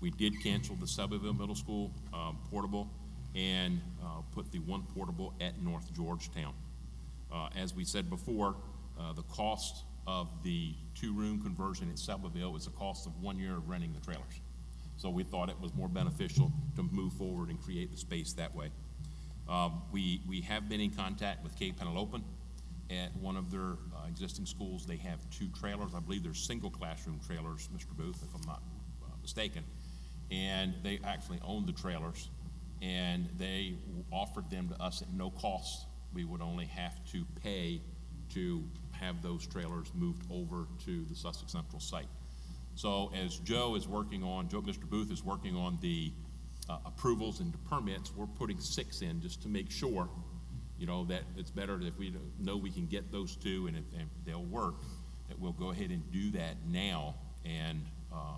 We did cancel the Selbyville Middle School um, portable and uh, put the one portable at North Georgetown. Uh, As we said before, uh, the cost of the two-room conversion at Selbyville is the cost of one year of renting the trailers. So we thought it was more beneficial to move forward and create the space that way. Um, We, we have been in contact with Cape Henlopen. At one of their uh, existing schools, they have two trailers. I believe they're single classroom trailers, Mr. Booth, if I'm not uh, mistaken. And they actually own the trailers, and they offered them to us at no cost. We would only have to pay to have those trailers moved over to the Sussex Central site. So as Joe is working on, Joe, Mr. Booth is working on the uh, approvals and the permits, we're putting six in just to make sure, you know, that it's better if we know we can get those two and if, and they'll work, that we'll go ahead and do that now. And uh,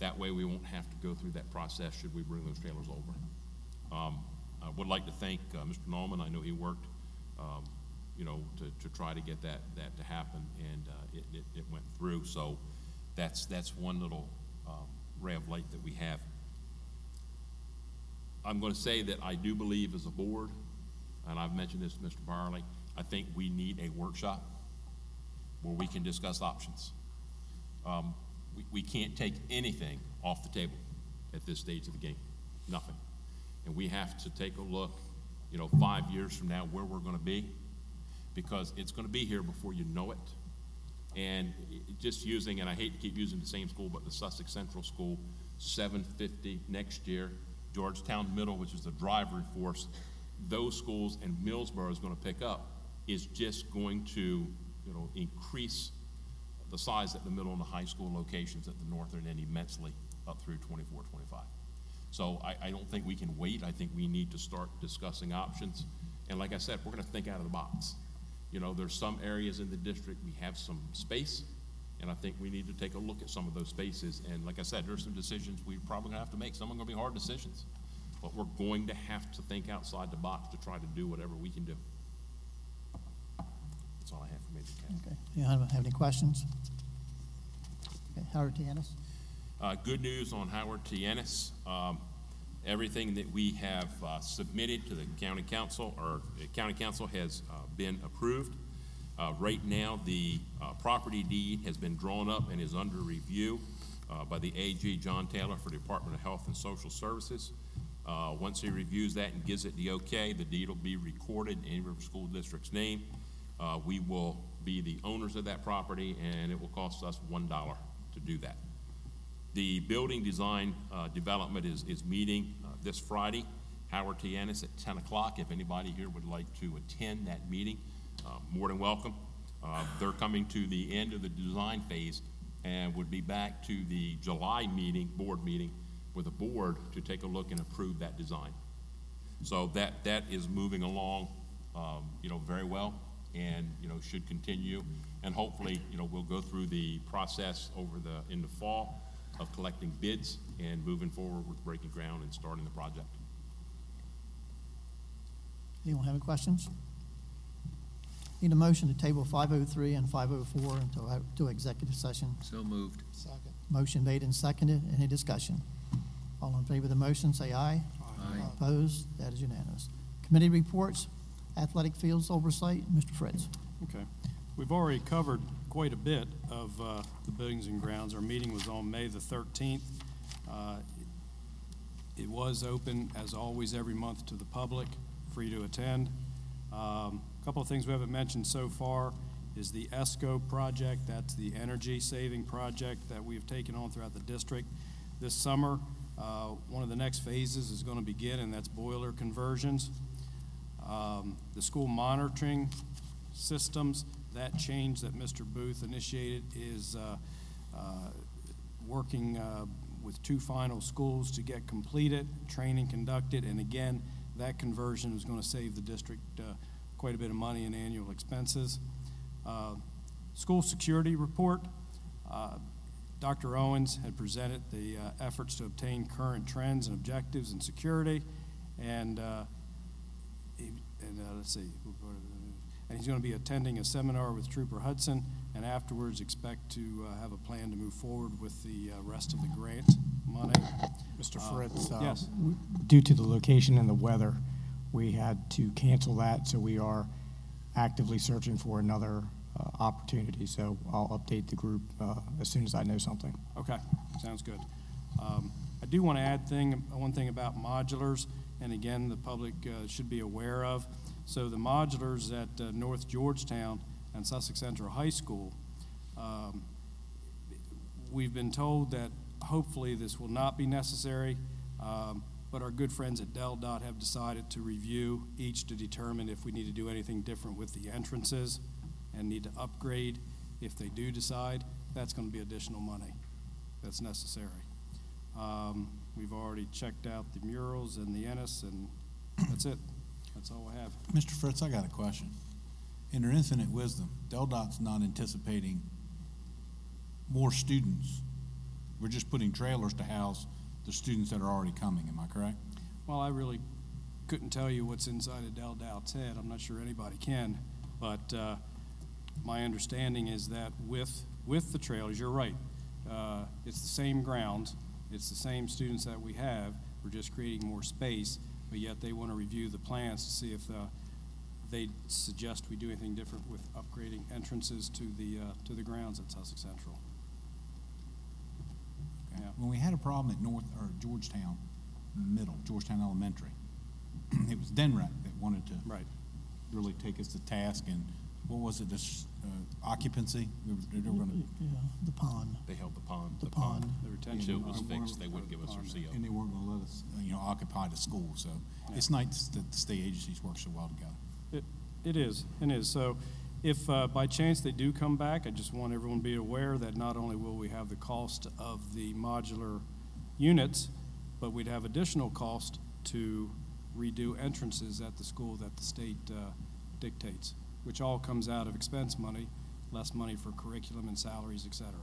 that way we won't have to go through that process should we bring those trailers over. Um, I would like to thank uh, Mr. Norman. I know he worked, um, you know, to, to try to get that, that to happen, and uh, it, it, it went through. So that's, that's one little um, ray of light that we have. I'm going to say that I do believe as a board, and I've mentioned this to Mr. Barley, I think we need a workshop where we can discuss options. Um, we, we can't take anything off the table at this stage of the game, nothing. And we have to take a look, you know, five years from now where we're going to be, because it's going to be here before you know it. And just using, and I hate to keep using the same school, but the Sussex Central School, seven fifty next year, Georgetown Middle, which is the driver force, those schools and Millsboro is going to pick up, is just going to, you know, increase the size at the middle and the high school locations at the northern end immensely up through 24, 25. So I, I don't think we can wait. I think we need to start discussing options. And like I said, we're going to think out of the box. You know, there's some areas in the district, we have some space, And I think we need to take a look at some of those spaces. And like I said, there's some decisions we're probably gonna have to make. Some are gonna be hard decisions. But we're going to have to think outside the box to try to do whatever we can do. That's all I have for me. Okay. Do you have any questions? Okay, Howard T. Uh, Good news on Howard T. Ennis. Um, Everything that we have uh, submitted to the county council, or the county council has uh, been approved. Uh, Right now, the uh, property deed has been drawn up and is under review uh, by the AG John Taylor for the Department of Health and Social Services. Uh, Once he reviews that and gives it the okay, the deed will be recorded in Indian River School District's name. Uh, We will be the owners of that property, and it will cost us one dollar to do that. The building design uh, development is, is meeting uh, this Friday, Howard T. Ennis at 10 o'clock. If anybody here would like to attend that meeting, uh, more than welcome. Uh, They're coming to the end of the design phase and would be back to the July meeting, board meeting, with the board to take a look and approve that design. So that, that is moving along, um, you know, very well and, you know, should continue. And hopefully, you know, we'll go through the process over the, in the fall of collecting bids and moving forward with breaking ground and starting the project. Anyone have any questions? Need a motion to table 503 and 504 until, uh, to executive session. So moved. Second. Motion made and seconded. Any discussion? All in favor of the motion, say aye. Aye. Opposed? That is unanimous. Committee reports, athletic fields oversight, Mr. Fritz. Okay. We've already covered quite a bit of uh, the buildings and grounds. Our meeting was on May the 13th. Uh, It was open, as always, every month to the public, free to attend. Um, A Couple of things we haven't mentioned so far is the ESCO project. That's the energy-saving project that we've taken on throughout the district. This summer, uh, one of the next phases is going to begin, and that's boiler conversions. Um, The school monitoring systems, that change that Mr. Booth initiated is uh, uh, working uh, with two final schools to get completed, training conducted, and again, that conversion is going to save the district quite a bit of money in annual expenses. School security report, Dr. Owens had presented the uh, efforts to obtain current trends and objectives in security, and uh, and uh, let's see, and he's going to be attending a seminar with Trooper Hudson, and afterwards expect to uh, have a plan to move forward with the uh, rest of the grant money. Mr. Uh, Fritz, uh, Yes. w- due to the location and the weather, we had to cancel that, so we are actively searching for another uh, opportunity. So I'll update the group uh, as soon as I know something. Okay, sounds good. Um, I do want to add thing, one thing about modulars, and again, the public uh, should be aware of. So the modulars at uh, North Georgetown and Sussex Central High School, um, we've been told that hopefully this will not be necessary, um, but our good friends at DelDOT have decided to review each to determine if we need to do anything different with the entrances and need to upgrade. If they do decide, that's going to be additional money that's necessary. Um, We've already checked out the murals and the Ennis, and that's it. That's all I have. Mr. Fritz, I got a question. In their infinite wisdom, DelDOT's not anticipating more students. We're just putting trailers to house the students that are already coming, am I correct? Well, I really couldn't tell you what's inside of DelDOT's head. I'm not sure anybody can. But uh, my understanding is that with, with the trailers, you're right. Uh, It's the same grounds, it's the same students that we have. We're just creating more space, but yet they want to review the plans to see if uh, they suggest we do anything different with upgrading entrances to the, uh, to the grounds at Sussex Central. Yeah. When we had a problem at North, or Georgetown Middle, Georgetown Elementary, it was DNREC that wanted to Right. really take us to task and, what was it, this uh, occupancy? We were, they were gonna. Yeah, the pond. They held the pond. The pond. The retention was fixed, they wouldn't give us our CO. And they weren't gonna let us, uh, you know, occupy the school, so it's nice that the state agencies work so well together. It, it is, it is. So if uh, by chance they do come back, I just want everyone to be aware that not only will we have the cost of the modular units, but we'd have additional cost to redo entrances at the school that the state uh, dictates, which all comes out of expense money less money for curriculum and salaries, et cetera.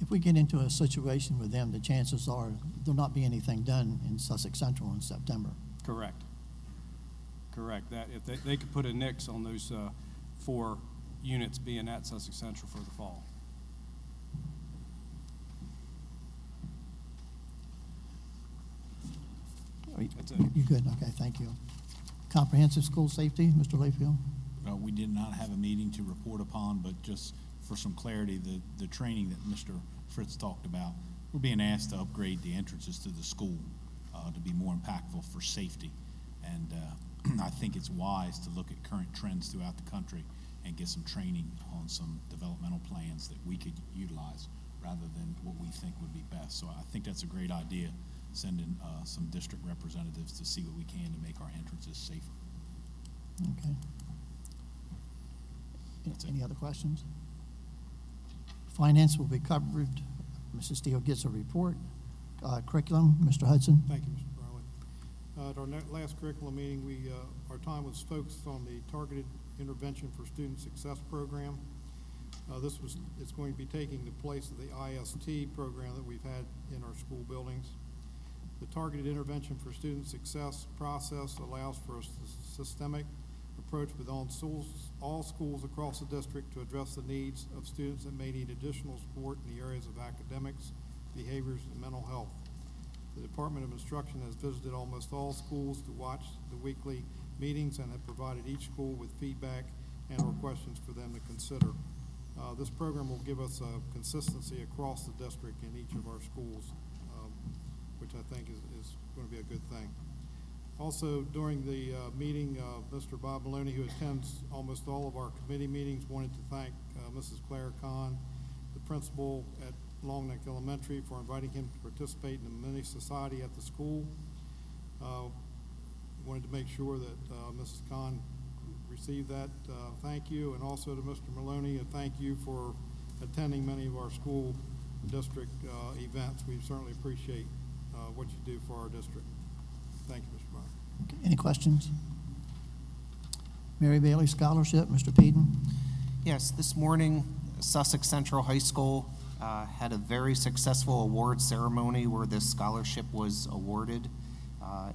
If we get into a situation with them, the chances are there'll not be anything done in Sussex Central in September. Correct. Correct. That, if they, they could put a nix on those uh, four units being at Sussex Central for the fall. That's it. You good? Okay, thank you. Comprehensive school safety, Mr. Layfield? Uh, we did not have a meeting to report upon, but just for some clarity, the, the training that Mr. Fritz talked about, we're being asked to upgrade the entrances to the school uh, to be more impactful for safety. And uh, I think it's wise to look at current trends throughout the country and get some training on some developmental plans that we could utilize rather than what we think would be best. So I think that's a great idea, sending uh, some district representatives to see what we can to make our entrances safer. Okay. Any other questions? Finance will be covered. Mrs. Steele gets a report. Uh, Curriculum, Mr. Hudson? Thank you, Mr. Crowley. Uh, At our ne- last curriculum meeting, we, uh, our time was focused on the Targeted Intervention for Student Success Program. Uh, This was, it's going to be taking the place of the IST program that we've had in our school buildings. The Targeted Intervention for Student Success process allows for a systemic approach with all schools, across the district to address the needs of students that may need additional support in the areas of academics, behaviors, and mental health. The Department of Instruction has visited almost all schools to watch the weekly meetings and have provided each school with feedback and or questions for them to consider. Uh, this program will give us a consistency across the district in each of our schools, which I think is, is going to be a good thing. Also, during the uh, meeting, uh, Mr. Bob Maloney, who attends almost all of our committee meetings, wanted to thank uh, Mrs. Claire Kahn, the principal at Long Neck Elementary, for inviting him to participate in the mini society at the school. Uh, Wanted to make sure that uh, Mrs. Kahn received that uh, thank you, and also to Mr. Maloney, a thank you for attending many of our school district events. We certainly appreciate uh, what you do for our district. Thank you, Mr. Brown. Any questions? Mary Bailey Scholarship, Mr. Peden? Yes, this morning Sussex Central High School uh, had a very successful award ceremony where this scholarship was awarded. Uh,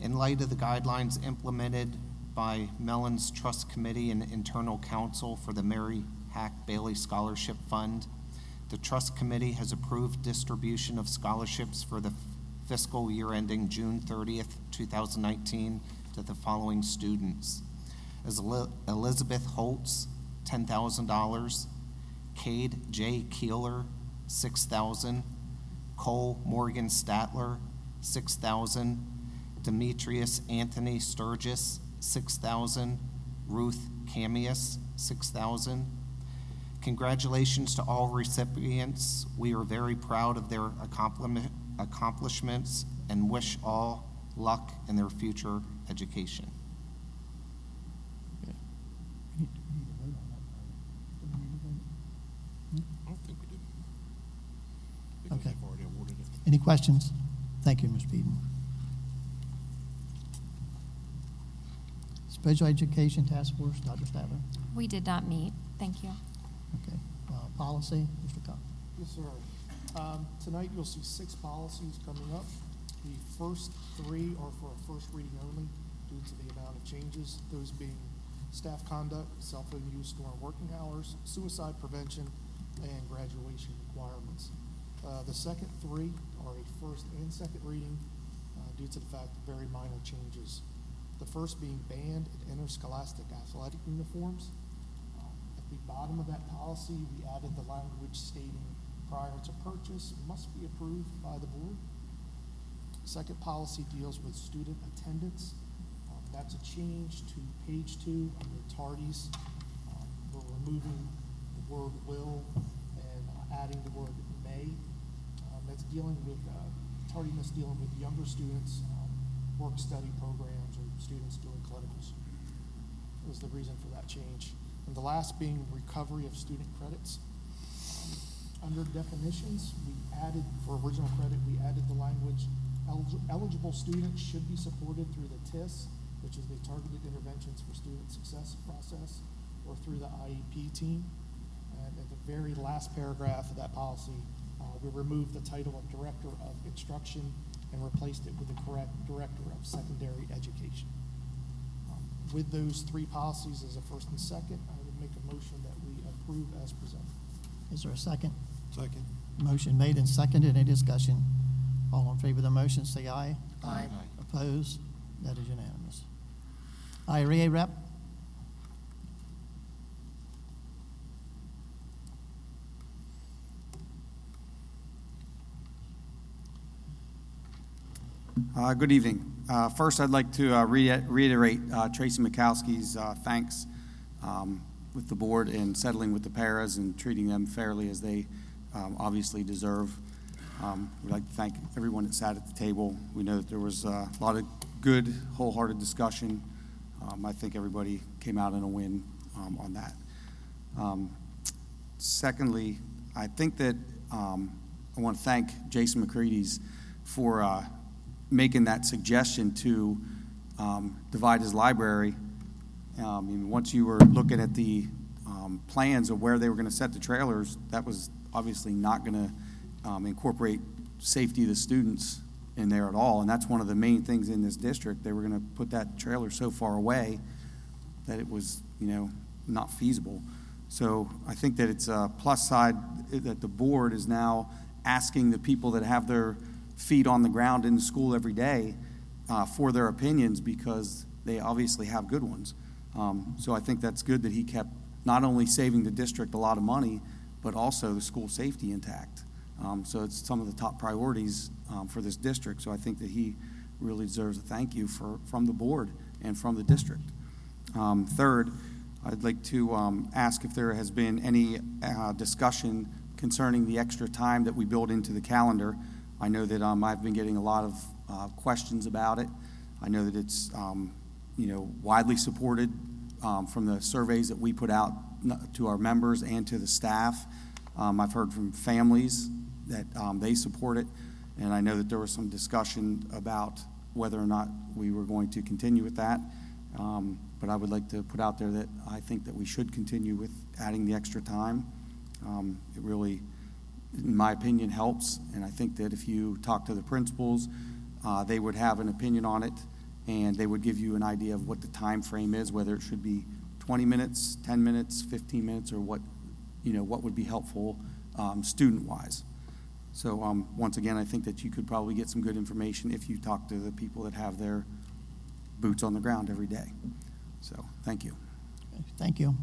In light of the guidelines implemented by Mellon's Trust Committee and Internal Counsel for the Mary Hack Bailey Scholarship Fund, the Trust Committee has approved distribution of scholarships for the fiscal year ending June 30th, 2019, to the following students. As Elizabeth Holtz, $10,000. Cade J. Keeler, 6,000. Cole Morgan Statler, 6,000. Demetrius Anthony Sturgis, 6,000. Ruth Camius, $6,000. Congratulations to all recipients. We are very proud of their accomplishments and wish all luck in their future education. I don't think we do. Because Okay. they've already awarded it. Any questions? Thank you, Ms. Peden. Special Education Task Force, Dr. Statler. We did not meet. Thank you. Okay. Uh, Policy, Mr. Cox. Yes, sir. Um, Tonight, you'll see six policies coming up. The first three are for a first reading only due to the amount of changes, those being staff conduct, cell phone use during working hours, suicide prevention, and graduation requirements. Uh, The second three are a first and second reading uh, due to the fact of very minor changes. The first being band and interscholastic athletic uniforms. The bottom of that policy, we added the language stating prior to purchase must be approved by the board. Second policy deals with student attendance. Um, That's a change to page two under tardies. Um, We're removing the word will and adding the word may. Um, That's dealing with, uh, tardiness dealing with younger students, um, work-study programs, or students doing clinicals was the reason for that change. And the last being recovery of student credits. Under definitions, we added, for original credit, we added the language, "Elig- eligible students should be supported through the TIS, which is the Targeted Interventions for Student Success process, or through the IEP team. And at the very last paragraph of that policy, uh, we removed the title of Director of Instruction and replaced it with the correct Director of Secondary Education. Um, With those three policies as a first and second, I make a motion that we approve as presented. Is there a second? Second. Motion made and seconded. Any discussion? All in favor of the motion, say aye. Aye. Opposed? That is unanimous. IRA rep? Uh, Good evening. Uh, First, I'd like to uh, rea- reiterate uh, Tracy Mikowski's uh, thanks um, with the board in settling with the paras and treating them fairly as they um, obviously deserve. Um, We'd like to thank everyone that sat at the table. We know that there was uh, a lot of good, wholehearted discussion. Um, I think everybody came out in a win um, on that. Um, Secondly, I think that um, I want to thank Jason McCready's for uh, making that suggestion to divide his library. Um, and once you were looking at the um, plans of where they were going to set the trailers, that was obviously not going to um, incorporate safety of the students in there at all. And that's one of the main things in this district. They were going to put that trailer so far away that it was, you know, not feasible. So I think that it's a plus side that the board is now asking the people that have their feet on the ground in the school every day uh, for their opinions because they obviously have good ones. Um, so I think that's good that he kept not only saving the district a lot of money, but also the school safety intact. Um, so it's some of the top priorities um, for this district. So I think that he really deserves a thank you for, from the board and from the district. Um, third, I'd like to um, ask if there has been any uh, discussion concerning the extra time that we build into the calendar. I know that um, I've been getting a lot of uh, questions about it. I know that it's, um, you know, widely supported um, from the surveys that we put out to our members and to the staff. Um, I've heard from families that um, they support it, and I know that there was some discussion about whether or not we were going to continue with that. Um, But I would like to put out there that I think that we should continue with adding the extra time. Um, It really, in my opinion, helps, and I think that if you talk to the principals, uh, they would have an opinion on it, and they would give you an idea of what the time frame is, whether it should be 20 minutes, 10 minutes, 15 minutes, or what, you know, what would be helpful um, student-wise. So, um, once again, I think that you could probably get some good information if you talk to the people that have their boots on the ground every day. So, thank you. Thank you.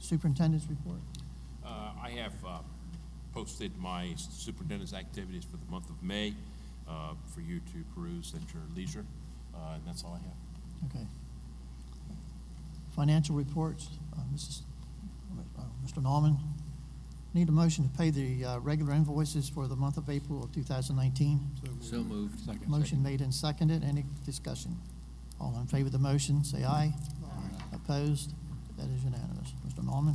Superintendent's report. Uh, I have uh, posted my superintendent's activities for the month of May uh, for you to peruse at your leisure, uh, and that's all I have. Okay. Financial reports, uh, Mrs., uh, Mr. Norman. Need a motion to pay the uh, regular invoices for the month of April of 2019. So moved. Seconded. Motion made and seconded. Any discussion? All in favor of the motion, say aye. Opposed? That is unanimous. Mr. Norman?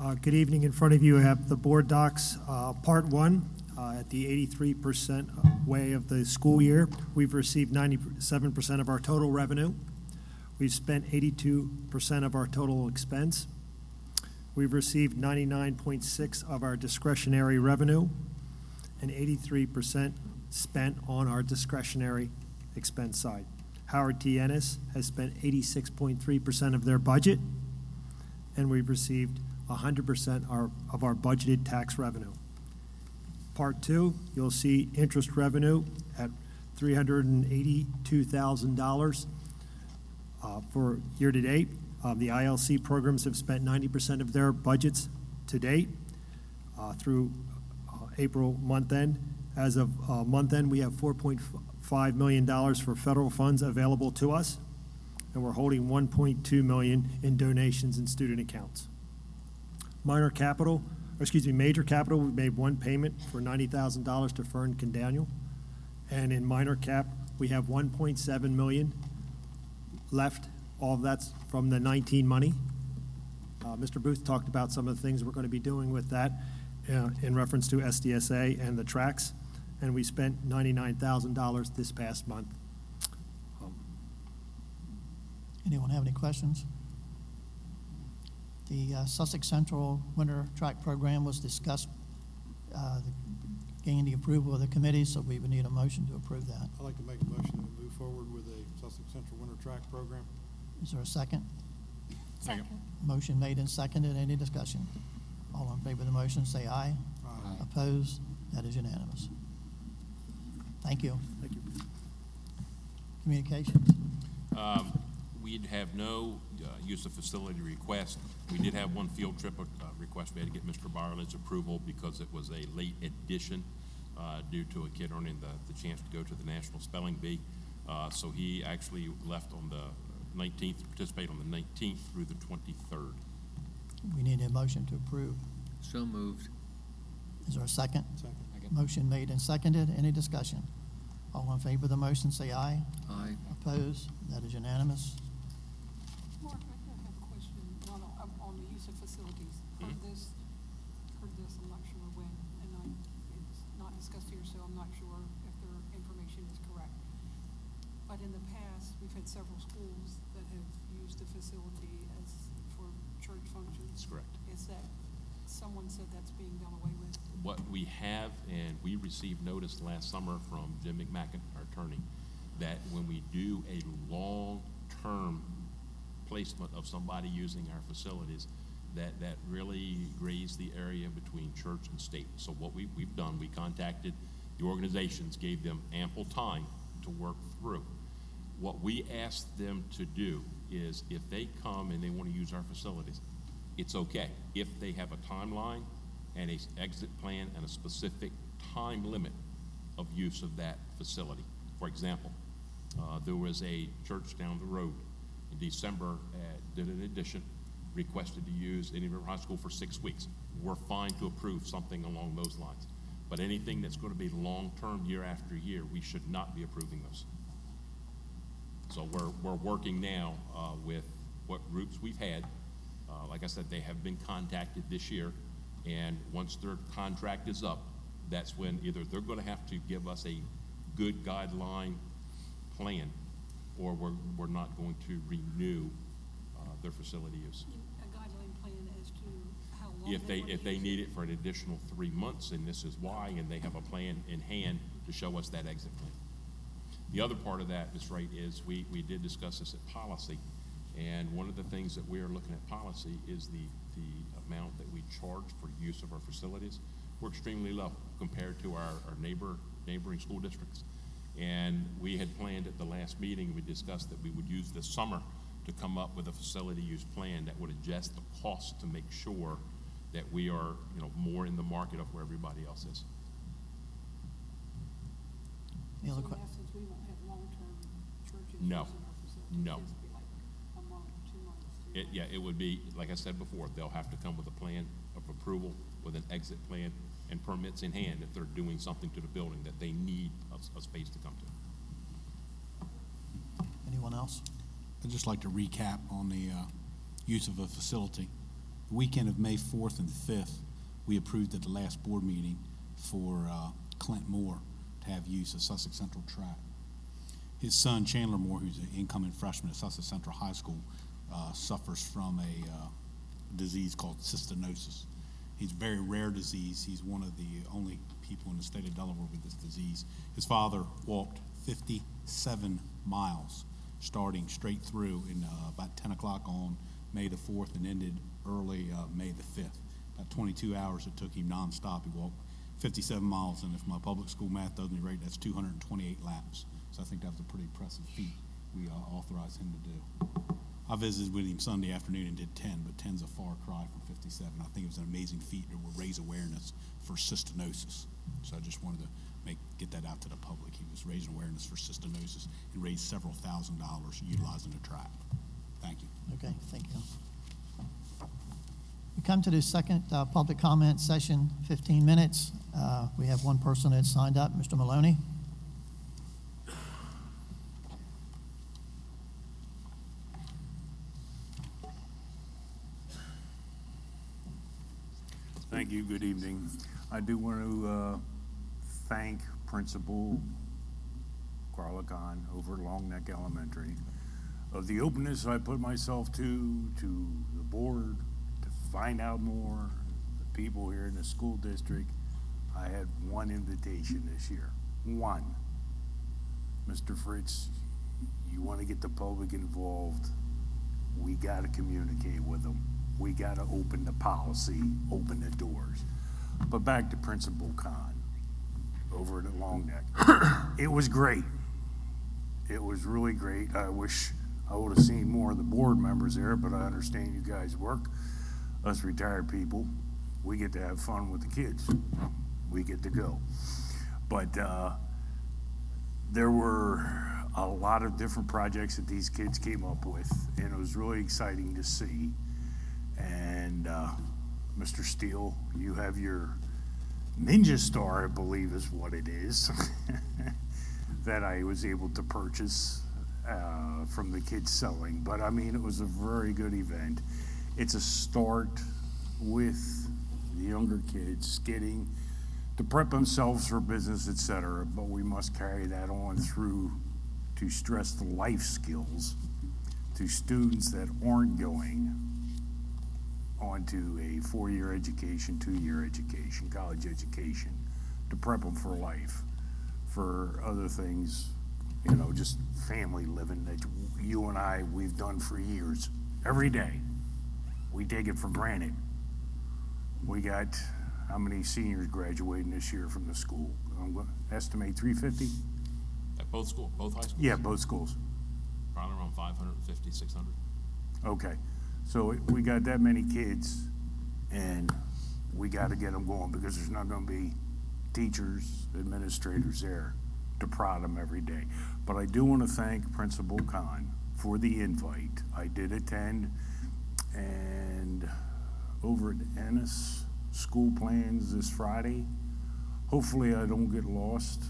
Uh, Good evening. In front of you, I have the board docs, uh, Part 1, uh, at the 83% way of the school year. We've received 97% of our total revenue. We've spent 82% of our total expense. We've received 99.6 of our discretionary revenue and 83% spent on our discretionary expense side. Howard T. Ennis has spent 86.3% of their budget, and we've received 100% of our budgeted tax revenue. Part two, you'll see interest revenue at $382,000 uh, for year-to-date. Um, The ILC programs have spent 90% of their budgets to date uh, through uh, April month end. As of uh, month end, we have $4.5 million for federal funds available to us, and we're holding 1.2 million in donations and student accounts. Minor capital, or excuse me, major capital, we made one payment for $90,000 to Fern Daniel, And in minor cap, we have 1.7 million left. All of that's from the 19 money. Uh, Mr. Booth talked about some of the things we're going to be doing with that uh, in reference to SDSA and the tracks. And we spent $99,000 this past month. Anyone have any questions? The uh, Sussex Central Winter Track Program was discussed, uh, gained the approval of the committee, so we would need a motion to approve that. I'd like to make a motion to move forward with a Sussex Central Winter Track Program. Is there a second? Second. Motion made and seconded. Any discussion? All in favor of the motion, say aye. Aye. Opposed? That is unanimous. Thank you. Thank you. Communications. Um, We'd have no uh, use of facility request. We did have one field trip uh, request. We had to get Mr. Bireley's approval because it was a late addition uh, due to a kid earning the, the chance to go to the National Spelling Bee. Uh, So he actually left on the 19th, to participate on the 19th through the 23rd. We need a motion to approve. So moved. Is there a second? Second. Motion made and seconded. Any discussion? All in favor of the motion, say aye. Aye. Opposed? That is unanimous. Mark, I do have a question on, on- on use of facilities. Heard Mhm. this, heard this, I'm not sure when, and I, it's not discussed here, so I'm not sure if their information is correct. But in the past, we've had several schools that have used the facility as, for church functions. That's correct. Is that, someone said that's being done away with? What we have, and we received notice last summer from Jim McMackin, our attorney, that when we do a long-term placement of somebody using our facilities, that, that really grays the area between church and state. So what we, we've done, we contacted the organizations, gave them ample time to work through. What we asked them to do is if they come and they want to use our facilities, it's okay. If they have a timeline and a exit plan and a specific time limit of use of that facility. For example, uh, there was a church down the road in December, uh, did an addition, requested to use Indian River High School for six weeks. We're fine to approve something along those lines. But anything that's going to be long-term, year after year, we should not be approving those. So we're, we're working now uh, with what groups we've had. Uh, Like I said, they have been contacted this year, and once their contract is up, that's when either they're going to have to give us a good guideline plan, or we're, we're not going to renew uh, their facility use. A guideline plan as to how long If they, if they need it for an additional three months, and this is why, and they have a plan in hand to show us that exit plan. The other part of that, Ms. Wright, is we, we did discuss this at policy, and one of the things that we are looking at policy is the, the amount that we charge for use of our facilities. We're extremely low compared to our, our neighbor, neighboring school districts. And we had planned at the last meeting, we discussed that we would use this summer to come up with a facility use plan that would adjust the cost to make sure that we are, you know, more in the market of where everybody else is. Any other in que- essence, we won't have long-term churches using No. No. It'll just be like a month, two months? three It, yeah, it would be, like I said before, they'll have to come with a plan of approval, with an exit plan, and permits in hand if they're doing something to the building that they need a space to come to. Anyone else? I'd just like to recap on the uh, use of a facility. Weekend of May 4th and 5th, we approved at the last board meeting for uh, Clint Moore to have use of Sussex Central Track. His son Chandler Moore, who's an incoming freshman at Sussex Central High School, uh, suffers from a uh, disease called cystinosis. He's a very rare disease. He's one of the only people in the state of Delaware with this disease. His father walked 57 miles, starting straight through in uh, about 10 o'clock on May the 4th and ended early uh, May the 5th. About 22 hours it took him nonstop. He walked 57 miles, and if my public school math does me right, that's 228 laps. So I think that was a pretty impressive feat we uh, authorized him to do. I visited with him Sunday afternoon and did 10, but 10's a far cry from 57. I think it was an amazing feat to raise awareness for cystinosis. So I just wanted to make get that out to the public. He was raising awareness for cystinosis and raised several thousand dollars utilizing the track. Thank you. Okay, thank you. We come to the second uh, public comment session, 15 minutes. Uh, We have one person that signed up, Mr. Maloney. Thank you. Good evening. I do want to uh, thank Principal Carla over Long Neck Elementary. of the openness I put myself to, to the board, find out more, the people here in the school district, I had one invitation this year. One. Mr. Fritz, you want to get the public involved, we got to communicate with them. We got to open the policy, open the doors. But back to Principal Khan over at Long Neck. It was great. It was really great. I wish I would have seen more of the board members there, but I understand you guys work. Us retired people, we get to have fun with the kids. We get to go. But uh, there were a lot of different projects that these kids came up with, and it was really exciting to see. And uh, Mr. Steele, you have your Ninja Star, I believe is what it is, that I was able to purchase uh, from the kids selling. But I mean, it was a very good event. It's a start with the younger kids getting to prep themselves for business, et cetera. But we must carry that on through to stress the life skills to students that aren't going onto a four-year education, two-year education, college education, to prep them for life, for other things, you know, just family living that you and I, we've done for years, every day. We take it for granted. We got, how many seniors graduating this year from the school? I'm going to estimate 350? At both schools, both high schools? Yeah, both schools. Probably around 550, 600. Okay, so we got that many kids, and we got to get them going because there's not going to be teachers, administrators there to prod them every day. But I do want to thank Principal Khan for the invite. I did attend, and over at Ennis School Plans this Friday. Hopefully, I don't get lost.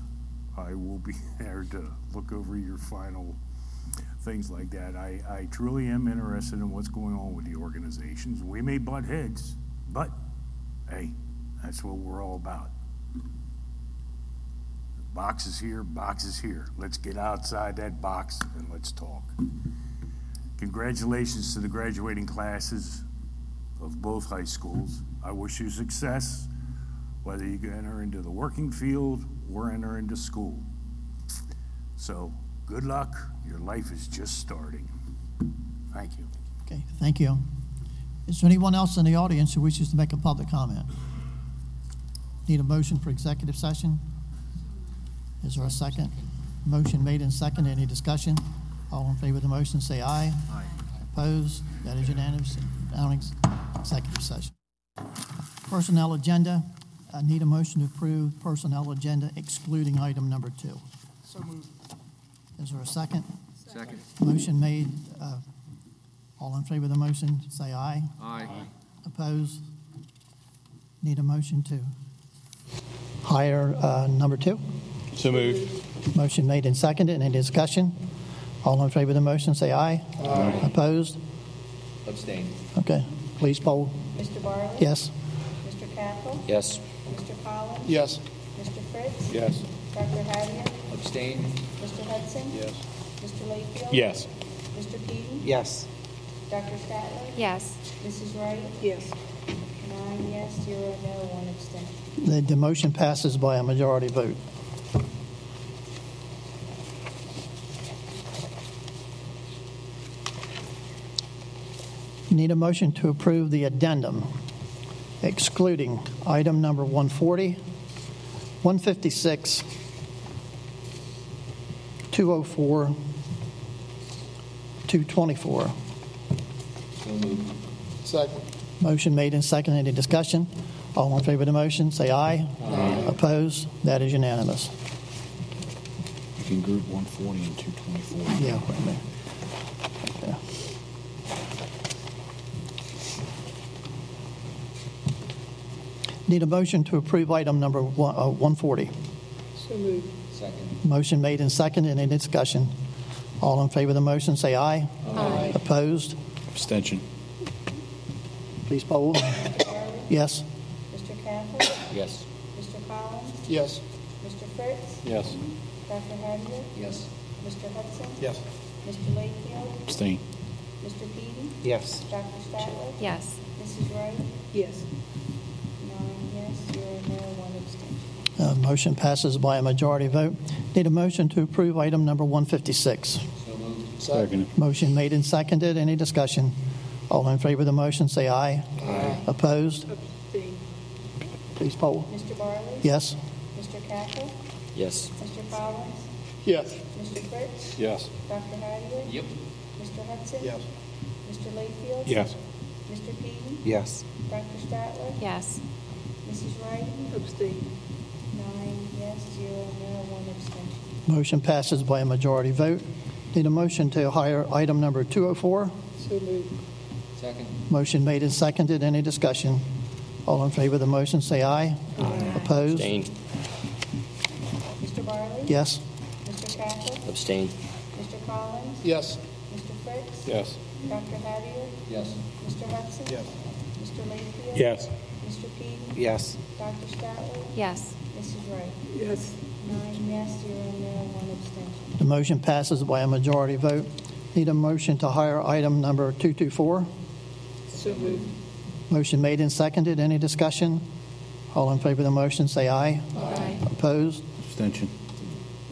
I will be there to look over your final things like that. I, I truly am interested in what's going on with the organizations. We may butt heads, but hey, that's what we're all about. Box is here, box is here. Let's get outside that box and let's talk. Congratulations to the graduating classes of both high schools. I wish you success, whether you enter into the working field or enter into school. So, good luck. Your life is just starting. Thank you. Okay, thank you. Is there anyone else in the audience who wishes to make a public comment? Need a motion for executive session? Is there a second? Motion made and second. Any discussion? All in favor of the motion, say aye. Aye. Opposed? That is unanimous. Down ex- executive session. Personnel agenda. I need a motion to approve personnel agenda excluding item number two. So moved. Is there a second? Second. Motion made. uh, All in favor of the motion, say aye. Aye. Opposed? Need a motion to hire uh, number two? So moved. Motion made and seconded. Any discussion? All in favor of the motion, say aye. Aye. Opposed? Abstain. Okay. Please poll. Mr. Barley? Yes. Mr. Capel? Yes. Mr. Collins? Yes. Mr. Fritz? Yes. Dr. Hattier? Abstain. Mr. Hudson? Yes. Mr. Layfield? Yes. Mr. Keating? Yes. Dr. Statler? Yes. Mrs. Wright? Yes. Nine yes, zero no, one abstain. The, the motion passes by a majority vote. Need a motion to approve the addendum excluding item number 140, 156, 204, 224. Second. Motion made and seconded. Any discussion? All in favor of the motion, say aye. Aye. Opposed? That is unanimous. You can group 140 and 224. Yeah, wait a minute. Need a motion to approve item number one- uh, 140. So moved. Second. Motion made and seconded. Any discussion? All in favor of the motion, say aye. Aye. Opposed? Abstention. Please poll. Yes. Mr. Capel? Yes. Mr. Collins? Yes. Mr. Fritz? Yes. Dr. Hattier? Yes. Mr. Hudson? Yes. Mr. Layfield? Abstain. Mr. Peavy? Yes. Dr. Statler? Yes. Mrs. Wright? Yes. Uh, Motion passes by a majority vote. Need a motion to approve item number 156. Second. Motion made and seconded. Any discussion? All in favor of the motion, say aye. Aye. Opposed? Abstain. Please poll. Mr. Barley? Yes? Mr. Capel? Yes. Mr. Collins? Yes. Mr. Fritz? Yes. Dr. Hattier? Yep. Mr. Hudson? Yes. Mr. Layfield? Yes. Mr. Peavy? Yes. Dr. Statler? Yes. Mrs. Wright? Abstain. Nine yes, zero no, one abstention. Motion passes by a majority vote. Need a motion to hire item number 204. So moved. Second. Motion made and seconded. Any discussion? All in favor of the motion, say aye. Aye. Opposed? Abstain. Mr. Barley? Yes? Mr. Capel? Abstain. Mr. Collins? Yes. Mr. Fritz? Yes. Dr. Hattier? Yes. Mr. Hudson? Yes. Mr. Layfield? Yes. Mr. Peavy? Yes. Dr. Statler? Yes. Mrs. Wright? Yes. Nine yes, zero no, one abstention. The motion passes by a majority vote. Need a motion to hire item number 224. So moved. Motion made and seconded. Any discussion? All in favor of the motion, say aye. Aye. Opposed? Abstention.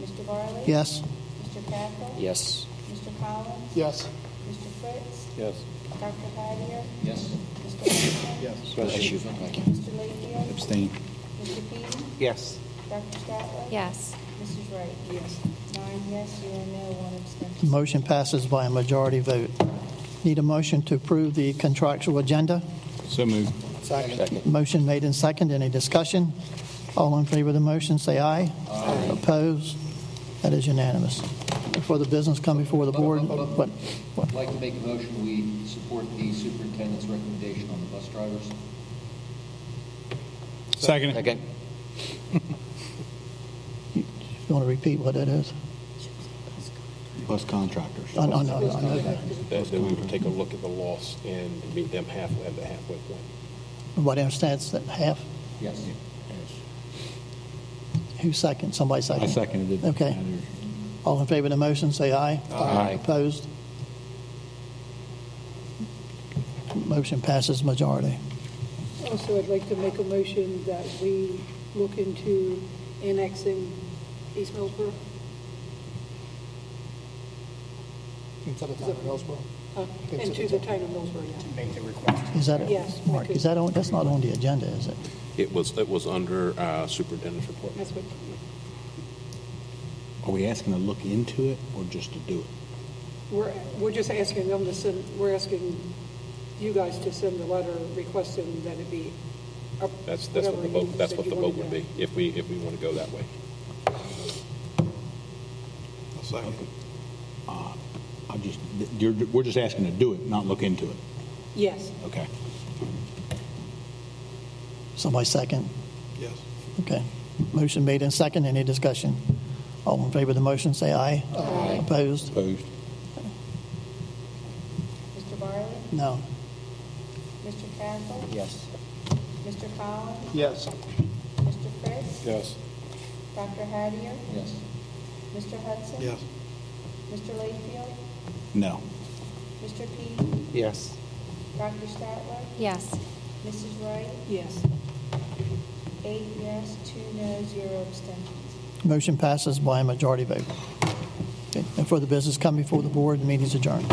Mr. Barley? Yes? Mr. Capel? Yes. Mr. Collins? Yes. Mr. Fritz? Yes. Dr. Hattier? Yes. Mr. Hudson? Yes. Special issue. Thank you. Mr. Layfield? Abstain. Mr. Peavy? Yes. Dr. Statler? Yes. Mrs. Wright? Yes. Nine yes, zero no, one abstention. Motion passes by a majority vote. Need a motion to approve the contractual agenda. So moved. Second. Motion made and second. Any discussion? All in favor of the motion, say aye. Aye. Opposed? That is unanimous. Before the business come before the board, what, what? I'd like to make a motion, we support the superintendent's recommendation on the bus drivers. Second. Second. You want to repeat what that is? Bus contractors. I know, I know, I know that. That, that we would take a look at the loss and meet them halfway at the halfway point. Everybody understands that half? Yes. Who second? Somebody second? I seconded it. Okay. All in favor of the motion, say aye. Aye. Opposed? Motion passes majority. Also, I'd like to make a motion that we look into annexing East Millsboro. Into the town of Hillsborough. Uh, Into the town of Millsboro, yeah. Make the request. Is that, Yes, Mark, is that on, that's not on the agenda, is it? It was, it was under uh, superintendent's report. That's what, Are we asking to look into it or just to do it? we're, we're just asking them to send, we're asking you guys to send the letter requesting that it be. up- That's, that's what the whatever you vote, that's said what you the vote would to- be, if we, if we want to go that way. Uh, I just, you're, we're just asking to do it, not look into it. Yes. Okay. Somebody second? Yes. Okay. Motion made and second. Any discussion? All in favor of the motion, say aye. Aye. Opposed? Opposed? Mr. Barley? No. Mr. Capel? Yes. Mr. Collins? Yes. Mr. Fritz? Yes. Dr. Hattier? Yes. Mr. Hudson? Yes. Mr. Layfield? No. Mr. Peavy? Yes. Dr. Statler? Yes. Mrs. Wright? Yes. Eight yes, two no, zero abstentions. Motion passes by a majority vote. Okay. And for the business come before the board, the meeting is adjourned.